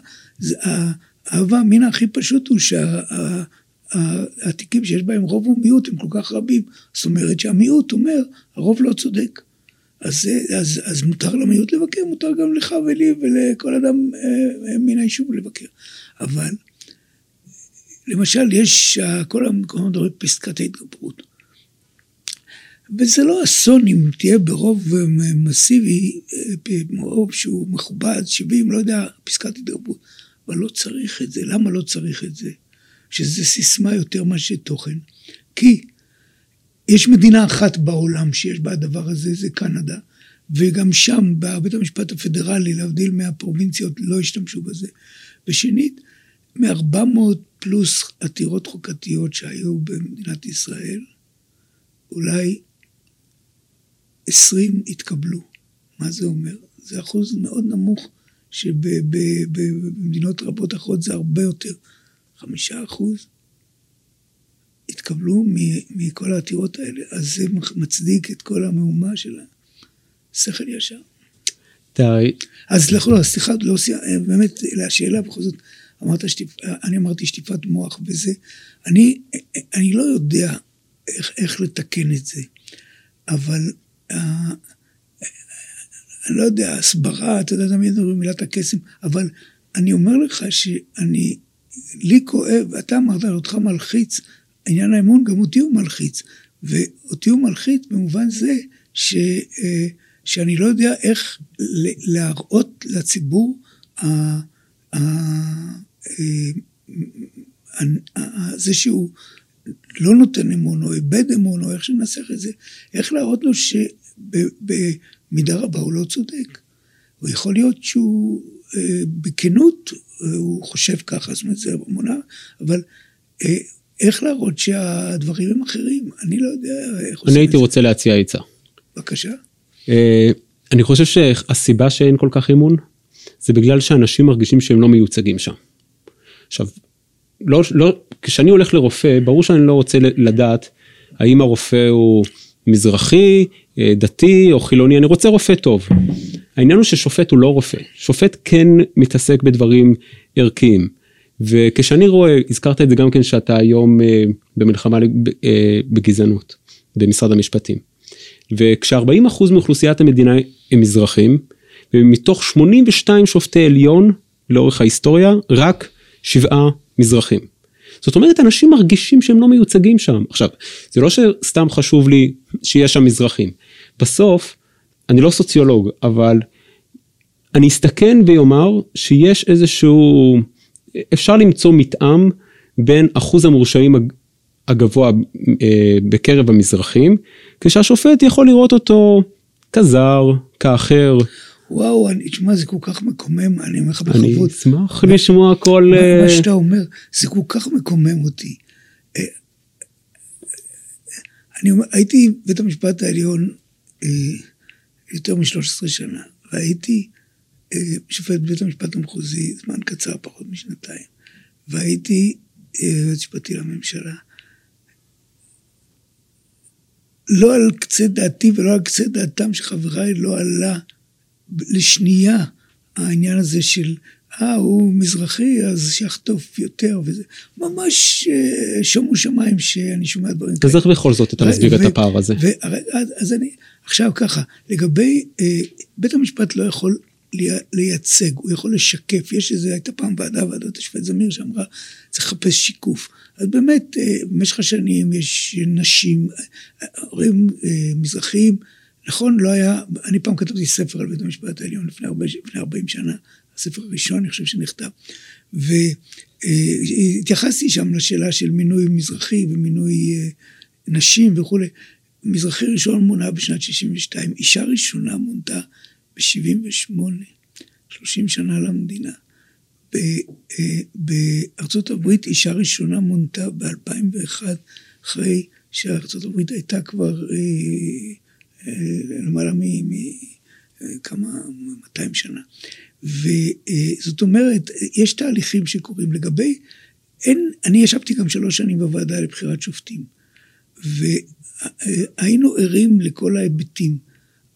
האהבה המין הכי פשוט הוא שה... התיקים שיש בהם רוב ומיעוט הם כל כך רבים. זאת אומרת שהמיעוט אומר, הרוב לא צודק. אז, אז, אז מותר למיעוט לבקר, מותר גם לך ולי ולכל אדם אה, אה מן היישוב לבקר. אבל, למשל, יש, כל המקומות מדברים פסקת ההתגברות. וזה לא אסון אם תהיה ברוב מסיבי, אה, רוב שהוא מכובד, 70, לא יודע, פסקת התגברות. אבל לא צריך את זה. למה לא צריך את זה? שזה סיסמה יותר מאשר תוכן. כי יש מדינה אחת בעולם שיש בה הדבר הזה, זה קנדה, וגם שם, בבית המשפט הפדרלי, להבדיל מהפרובינציות, לא השתמשו בזה. ושנית, מ-400 פלוס עתירות חוקתיות שהיו במדינת ישראל, אולי 20 התקבלו. מה זה אומר? זה אחוז מאוד נמוך, שבמדינות רבות אחרות זה הרבה יותר. חמישה אחוז התקבלו מכל העתירות האלה, אז זה מצדיק את כל המהומה של השכל ישר. אז לכו, לא, סליחה, לא, באמת, לשאלה בכל זאת, אמרת שטיפ, אני אמרתי שטיפת מוח וזה, אני, אני לא יודע איך, איך לתקן את זה, אבל אה, אני לא יודע, הסברה, אתה יודע, תמיד אומרים מילת הקסם, אבל אני אומר לך שאני לי כואב, אתה אמרת, אותך מלחיץ, עניין האמון גם אותי הוא מלחיץ. ואותי הוא מלחיץ במובן זה ש, אה, שאני לא יודע איך להראות לציבור אה, זה שהוא לא נותן אמון או איבד אמון או איך שננסח את זה, איך להראות לו שבמידה רבה הוא לא צודק. הוא יכול להיות שהוא אה, בכנות הוא חושב ככה, זאת אומרת, זה אמונה, אבל אה, איך להראות שהדברים הם אחרים? אני לא יודע איך עושים. אני הייתי רוצה להציע עצה. בבקשה. אה, אני חושב שהסיבה שאין כל כך אמון, זה בגלל שאנשים מרגישים שהם לא מיוצגים שם. עכשיו, לא, לא, כשאני הולך לרופא, ברור שאני לא רוצה לדעת האם הרופא הוא מזרחי, אה, דתי או חילוני, אני רוצה רופא טוב. העניין הוא ששופט הוא לא רופא, שופט כן מתעסק בדברים ערכיים. וכשאני רואה, הזכרת את זה גם כן שאתה היום אה, במלחמה אה, בגזענות במשרד המשפטים. וכש-40% מאוכלוסיית המדינה הם מזרחים, ומתוך 82 שופטי עליון לאורך ההיסטוריה, רק שבעה מזרחים. זאת אומרת, אנשים מרגישים שהם לא מיוצגים שם. עכשיו, זה לא שסתם חשוב לי שיש שם מזרחים. בסוף, אני לא סוציולוג, אבל אני אסתכן ויאמר שיש איזשהו, אפשר למצוא מתאם בין אחוז המורשעים הגבוה אה, בקרב המזרחים, כשהשופט יכול לראות אותו כזר, כאחר. וואו, אני, תשמע, זה כל כך מקומם, אני אומר לך בכבוד. אני אשמח לשמוע כל... מה, אה, מה שאתה אומר, זה כל כך מקומם אותי. אה, אני אומר, הייתי בבית המשפט העליון אה, יותר מ-13 שנה, והייתי שופט בבית המשפט המחוזי זמן קצר, פחות משנתיים, והייתי יועץ משפטי לממשלה. לא על קצה דעתי ולא על קצה דעתם של חבריי לא עלה לשנייה העניין הזה של, אה, הוא מזרחי, אז שיחטוף יותר וזה. ממש אה, שומו שמיים שאני שומע דברים כאלה. אז איך בכל זאת אתה מסביר את הפער הזה? אז אני, עכשיו ככה, לגבי, אה, בית המשפט לא יכול לייצג, הוא יכול לשקף. יש איזה, הייתה פעם ועדה, ועדת השופט זמיר, שאמרה, צריך לחפש שיקוף. אז באמת, אה, במשך השנים יש נשים, הורים מזרחים, נכון, לא היה, אני פעם כתבתי ספר על בית המשפט העליון לפני, הרבה, לפני 40 שנה, הספר הראשון, אני חושב שנכתב, והתייחסתי שם לשאלה של מינוי מזרחי ומינוי אה, נשים וכולי. מזרחי ראשון מונה בשנת 62, אישה ראשונה מונתה ב-78, 30 שנה למדינה. אה, בארצות הברית אישה ראשונה מונתה ב-2001, אחרי שארצות הברית הייתה כבר... אה, למעלה מכמה, 200 שנה. וזאת אומרת, יש תהליכים שקורים לגבי, אין, אני ישבתי גם שלוש שנים בוועדה לבחירת שופטים, והיינו ערים לכל ההיבטים,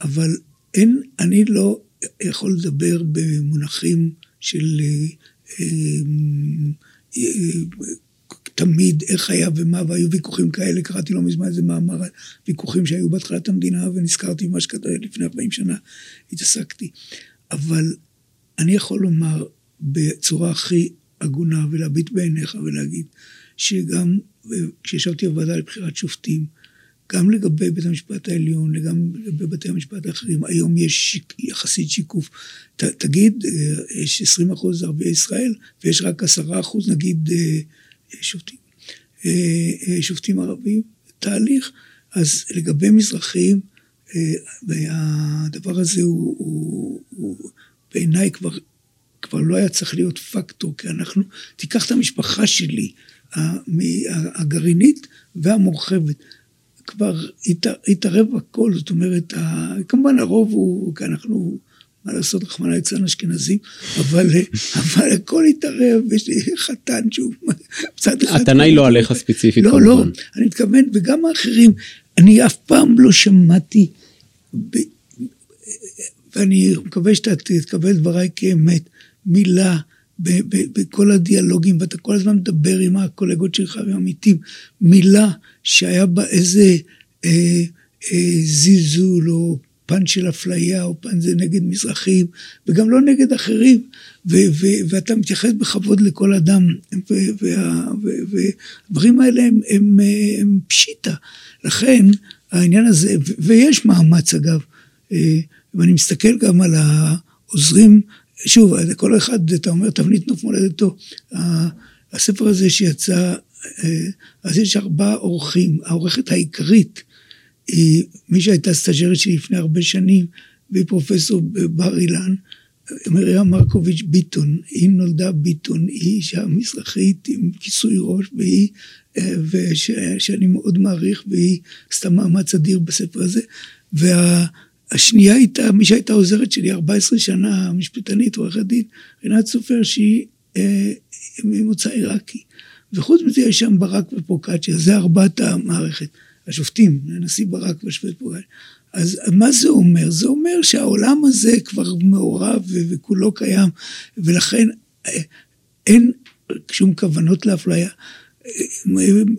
אבל אין, אני לא יכול לדבר במונחים של אה, אה, תמיד איך היה ומה, והיו ויכוחים כאלה, קראתי לא מזמן איזה מאמר ויכוחים שהיו בהתחלת המדינה, ונזכרתי במה שקרה לפני 40 שנה, התעסקתי. אבל אני יכול לומר בצורה הכי הגונה ולהביט בעיניך ולהגיד שגם כשישבתי בוועדה לבחירת שופטים, גם לגבי בית המשפט העליון, גם לגבי בתי המשפט האחרים, היום יש יחסית שיקוף. ת, תגיד, אה, יש 20 אחוז ערביי ישראל, ויש רק 10 אחוז, נגיד, אה, שופטים, אה, אה, שופטים ערבים, תהליך. אז לגבי מזרחים, אה, והדבר הזה הוא, הוא, הוא בעיניי כבר, כבר לא היה צריך להיות פקטור, כי אנחנו, תיקח את המשפחה שלי, הגרעינית והמורחבת, כבר התערב הכל, זאת אומרת, כמובן הרוב הוא, כי אנחנו מה לעשות, רחמנא ליצלן אשכנזים, אבל, אבל הכל התערב, יש לי חתן שהוא צד אחד. הטענה היא לא עליך ספציפית, לא, כמובן. לא, אני מתכוון, וגם האחרים, אני אף פעם לא שמעתי, ב, ואני מקווה שאתה תקבל דבריי כאמת, מילה בכל הדיאלוגים, ואתה כל הזמן מדבר עם הקולגות שלך ועם עמיתים, מילה שהיה בה איזה אה, אה, זלזול או פן של אפליה או פן זה נגד מזרחים, וגם לא נגד אחרים, ו- ו- ואתה מתייחס בכבוד לכל אדם, והדברים האלה הם, הם, הם פשיטה. לכן העניין הזה, ו- ויש מאמץ אגב, אה, ואני מסתכל גם על העוזרים, שוב, כל אחד, אתה אומר, תבנית נוף מולדתו. הספר הזה שיצא, אה, אז יש ארבעה אורחים, העורכת העיקרית, מי שהייתה סטאג'רית שלי לפני הרבה שנים, והיא פרופסור בבר אילן, מרים מרקוביץ' ביטון, היא נולדה ביטון, היא אישה מזרחית עם כיסוי ראש, והיא, אה, וש, שאני מאוד מעריך, והיא עשתה מאמץ אדיר בספר הזה. והשנייה הייתה, מי שהייתה עוזרת שלי 14 שנה, משפטנית, עורכת דין, רינת סופר, שהיא אה, ממוצא עיראקי. וחוץ מזה יש שם ברק ופרוקצ'יה, זה ארבעת המערכת. השופטים, הנשיא ברק והשופט פורל. אז מה זה אומר? זה אומר שהעולם הזה כבר מעורב וכולו קיים, ולכן אה, אין שום כוונות לאפליה.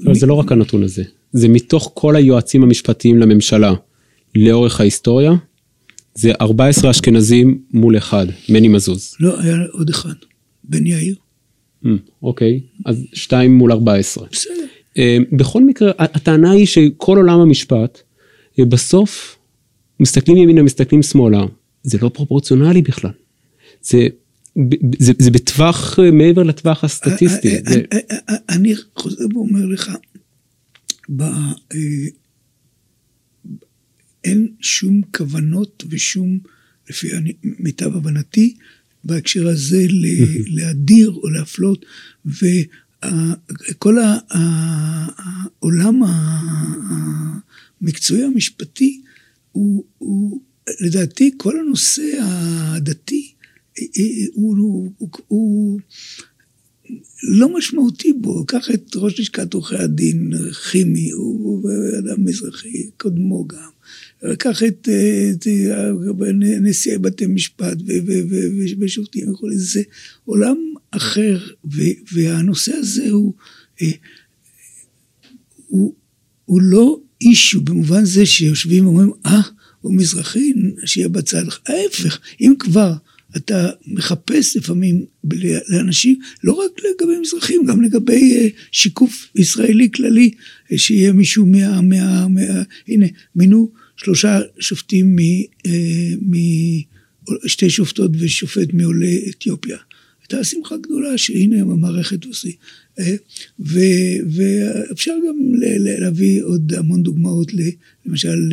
אבל זה לא רק הנתון הזה, זה מתוך כל היועצים המשפטיים לממשלה לאורך ההיסטוריה, זה 14 אשכנזים מול אחד, מני מזוז. לא, היה עוד אחד, בן יאיר. Mm, אוקיי, אז שתיים מול 14. בסדר. אה, בכל מקרה, הטענה היא שכל עולם המשפט, אה, בסוף מסתכלים ימינה, מסתכלים שמאלה, זה לא פרופורציונלי בכלל. זה, זה, זה בטווח אה, מעבר לטווח הסטטיסטי. זה... אני חוזר ואומר לך, ב, אין שום כוונות ושום, לפי מיטב הבנתי, בהקשר הזה להדיר או להפלות, וכל העולם המקצועי המשפטי הוא, הוא לדעתי כל הנושא הדתי הוא, הוא, הוא, הוא לא משמעותי בו, קח את ראש לשכת עורכי הדין, כימי, הוא אדם מזרחי, קודמו גם. קח את, את נשיאי בתי משפט ושופטים וכולי, זה עולם אחר, והנושא הזה הוא, אה, הוא, הוא לא אישו במובן זה שיושבים ואומרים, אה, הוא מזרחי, שיהיה בצד. ההפך, אם כבר אתה מחפש לפעמים לאנשים, לא רק לגבי מזרחים, גם לגבי אה, שיקוף ישראלי כללי, אה, שיהיה מישהו מה... מה, מה הנה, מינו שלושה שופטים משתי שופטות ושופט מעולי אתיופיה. הייתה שמחה גדולה שהנה המערכת עושה. אה, ואפשר גם להביא עוד המון דוגמאות, למשל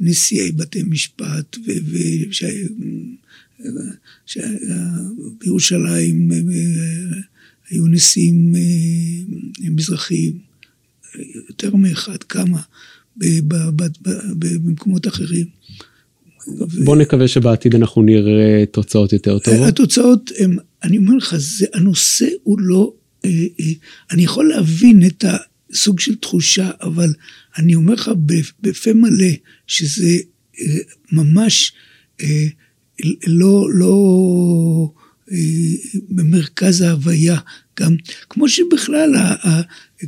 נשיאי בתי משפט, ובירושלים אה, היו נשיאים אה, מזרחיים, יותר מאחד, כמה, במקומות אחרים. בוא נקווה שבעתיד אנחנו נראה תוצאות יותר טובות. התוצאות הם, אני אומר לך, זה, הנושא הוא לא, אה, אה, אני יכול להבין את הסוג של תחושה, אבל אני אומר לך בפה מלא, שזה אה, ממש לא, לא במרכז ההוויה. גם, כמו שבכלל,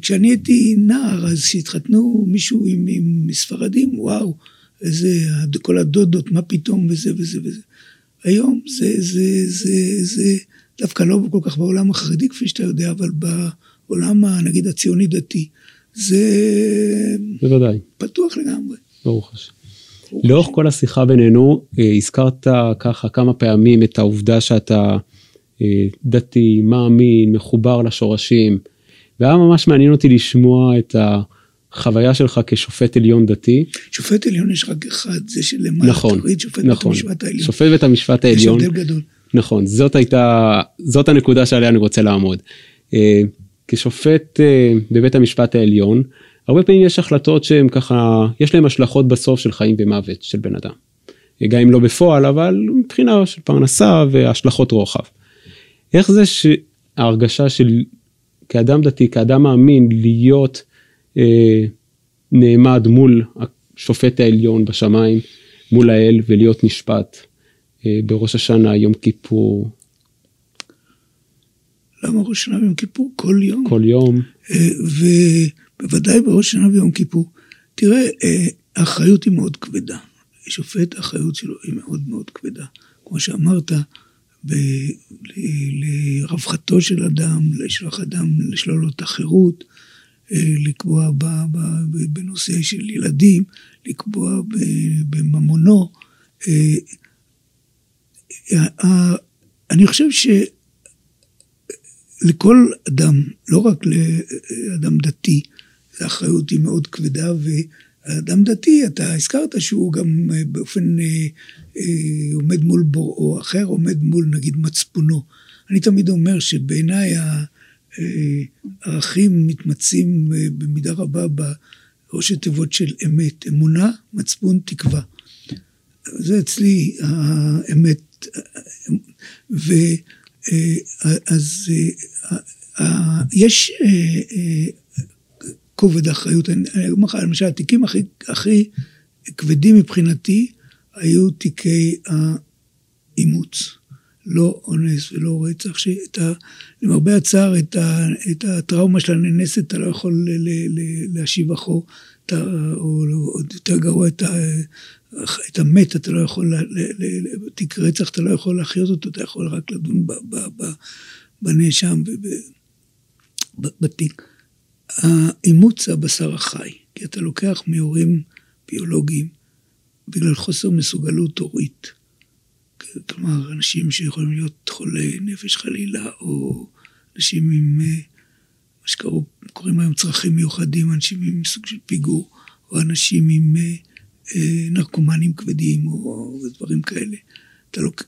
כשאני הייתי נער, אז כשהתחתנו מישהו עם, עם ספרדים, וואו. איזה, כל הדודות, מה פתאום, וזה וזה וזה. היום זה, זה, זה, זה דווקא לא כל כך בעולם החרדי, כפי שאתה יודע, אבל בעולם, נגיד, הציוני-דתי, זה... בוודאי. פתוח לגמרי. ברוך השם. לאורך כל השיחה בינינו, אה, הזכרת ככה כמה פעמים את העובדה שאתה אה, דתי, מאמין, מחובר לשורשים, והיה ממש מעניין אותי לשמוע את. החוויה שלך כשופט עליון דתי. שופט עליון יש רק אחד, זה שלמעלה, נכון, תוריד שופט נכון, בית המשפט העליון. שופט בית המשפט העליון. יש הבדל גדול. נכון, זאת הייתה, זאת הנקודה שעליה אני רוצה לעמוד. אה, כשופט אה, בבית המשפט העליון, הרבה פעמים יש החלטות שהן ככה, יש להן השלכות בסוף של חיים ומוות של בן אדם. גם אם לא בפועל, אבל מבחינה של פרנסה והשלכות רוחב. איך זה שההרגשה של כאדם דתי, כאדם מאמין, להיות אה, נעמד מול השופט העליון בשמיים, מול האל, ולהיות נשפט אה, בראש השנה, יום כיפור. למה ראש השנה ויום כיפור? כל יום. כל יום. אה, ובוודאי בראש השנה ויום כיפור. תראה, האחריות היא מאוד כבדה. שופט, האחריות שלו היא מאוד מאוד כבדה. כמו שאמרת, ב- לרווחתו של אדם, לשלוח אדם, לשלול לו את החירות, אה, לקבוע בנושא של ילדים, לקבוע בממונו. אה, אני חושב שלכל אדם, לא רק לאדם דתי, האחריות היא מאוד כבדה, ואדם דתי, אתה הזכרת שהוא גם באופן אה, עומד מול בוראו, אחר עומד מול נגיד מצפונו. אני תמיד אומר שבעיניי ערכים מתמצים אה, במידה רבה בראשי תיבות של אמת, אמונה, מצפון, תקווה. זה אצלי האמת. ואז אה, יש אה, כובד אחריות. אני אומר לך, למשל, התיקים הכי, הכי כבדים מבחינתי היו תיקי האימוץ. לא אונס ולא רצח, שאתה, למרבה הצער, את, ה, את הטראומה של הנאנסת אתה לא יכול ל, ל, להשיב אחור, אתה, או עוד יותר גרוע, את, ה, את המת, אתה לא יכול, תיק רצח, אתה לא יכול להחיות אותו, אתה יכול רק לדון ב, ב, ב, בנאשם ובתיק. האימוץ זה הבשר החי, כי אתה לוקח מהורים ביולוגיים בגלל חוסר מסוגלות הורית. כלומר, אנשים שיכולים להיות חולי נפש חלילה, או אנשים עם אה, מה שקוראים היום צרכים מיוחדים, אנשים עם סוג של פיגור, או אנשים עם אה, אה, נרקומנים כבדים, או דברים כאלה. לוק...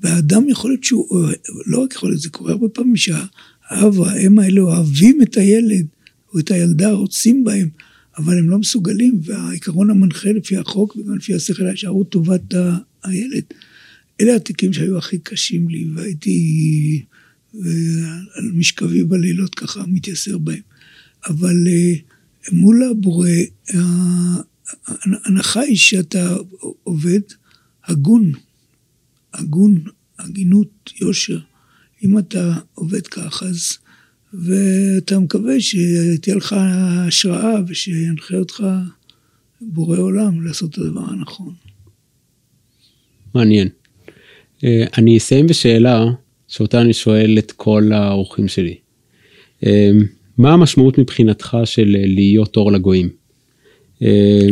והאדם יכול להיות שהוא, לא רק יכול להיות, זה קורה הרבה פעמים שהאב או האם האלה אוהבים את הילד או את הילדה, רוצים בהם, אבל הם לא מסוגלים, והעיקרון המנחה לפי החוק וגם לפי השכל הישר הוא טובת הילד. אלה התיקים שהיו הכי קשים לי, והייתי על משכבי בלילות ככה מתייסר בהם. אבל אה, מול הבורא, ההנחה היא שאתה עובד הגון, הגון, הגינות, יושר. אם אתה עובד כך, אז... ואתה מקווה שתהיה לך השראה ושינחה אותך בורא עולם לעשות את הדבר הנכון. מעניין. אה, אני אסיים בשאלה שאותה אני שואל את כל האורחים שלי. אה, מה המשמעות מבחינתך של להיות אור לגויים? אה,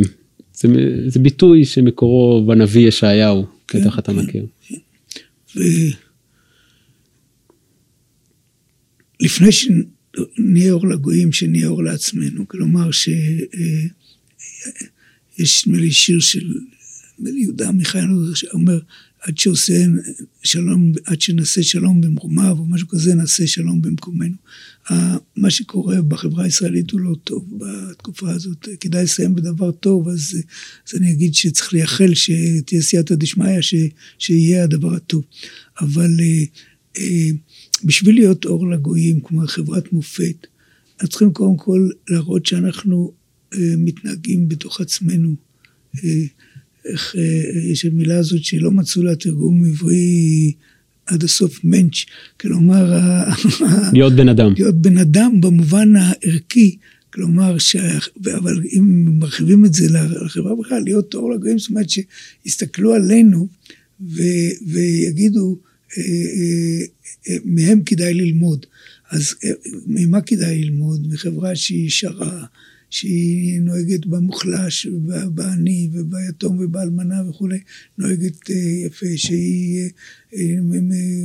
זה, זה ביטוי שמקורו בנביא ישעיהו, כן, בטח אתה כן, מכיר. כן. ולפני שנהיה אור לגויים, שנהיה אור לעצמנו. כלומר, שיש נדמה לי שיר של יהודה עמיחי, שאומר, עד שעושה שלום, עד שנעשה שלום במרומיו, או משהו כזה, נעשה שלום במקומנו. מה שקורה בחברה הישראלית הוא לא טוב בתקופה הזאת. כדאי לסיים בדבר טוב, אז, אז אני אגיד שצריך לייחל שתהיה סייעתא דשמיא, שיהיה הדבר הטוב. אבל אה, אה, בשביל להיות אור לגויים, כמו חברת מופת, אנחנו צריכים קודם כל להראות שאנחנו אה, מתנהגים בתוך עצמנו. אה, איך אה, יש המילה הזאת שלא מצאו לה תרגום עברי עד הסוף מענץ', כלומר... להיות בן אדם. להיות בן אדם במובן הערכי, כלומר, ש... אבל אם מרחיבים את זה לחברה בכלל, להיות אור לגויים, זאת אומרת שיסתכלו עלינו ו... ויגידו, אה, אה, מהם כדאי ללמוד. אז ממה כדאי ללמוד? מחברה שהיא ישרה, שהיא נוהגת במוחלש, בעני וביתום ובאלמנה וכולי, נוהגת אה, יפה, שהיא אה,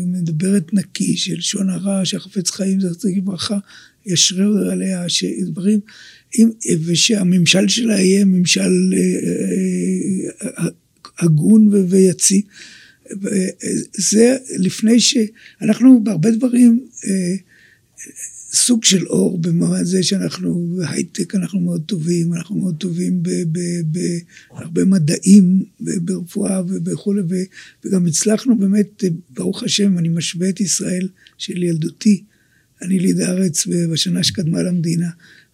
מדברת נקי, של לשון הרע, שהחפץ חיים זכר ברכה, ישרר עליה, שדברים, ושהממשל שלה יהיה ממשל אה, הגון ויציב. זה לפני שאנחנו בהרבה דברים סוג של אור במובן זה שאנחנו בהייטק אנחנו מאוד טובים, אנחנו מאוד טובים בהרבה מדעים, ברפואה וכולי, וגם הצלחנו באמת, ברוך השם, אני משווה את ישראל של ילדותי, אני ליד הארץ בשנה שקדמה למדינה,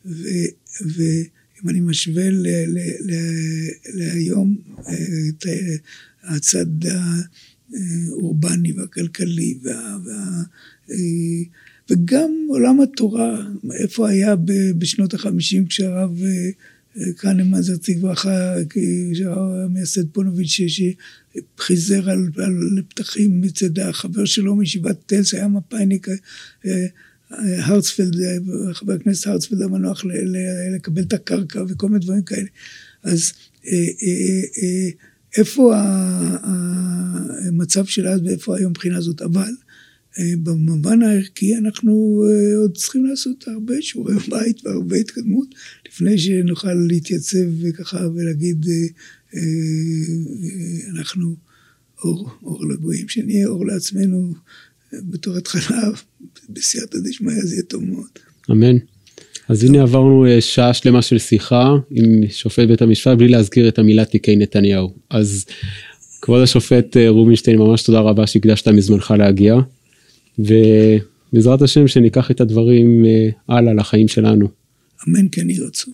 ואם אני משווה להיום את הצד האורבני והכלכלי וה... וה וגם עולם התורה, איפה היה בשנות החמישים כשהרב אה, קנמן זרציג ברכה, כשהרב מייסד פונוביץ' שחיזר על, על פתחים מצד החבר שלו מישיבת טלס, היה מפאיניק, אה, הרצפלד, חבר הכנסת הרצפלד המנוח לקבל את הקרקע וכל מיני דברים כאלה. אז אה, איפה המצב של אז ואיפה היום מבחינה הזאת, אבל אה, במובן הערכי אנחנו אה, עוד צריכים לעשות הרבה שיעורי בית והרבה התקדמות לפני שנוכל להתייצב וככה ולהגיד אה, אנחנו אור, אור לגויים, שנהיה אור לעצמנו בתור התחלה, בסייעתא דשמיא זה יהיה טוב מאוד. אמן. אז הנה עברנו שעה שלמה של שיחה עם שופט בית המשפט בלי להזכיר את המילה תיקי נתניהו. אז כבוד השופט רובינשטיין ממש תודה רבה שהקדשת מזמנך להגיע. ובעזרת השם שניקח את הדברים אה, הלאה לחיים שלנו. אמן כן יהי רצון.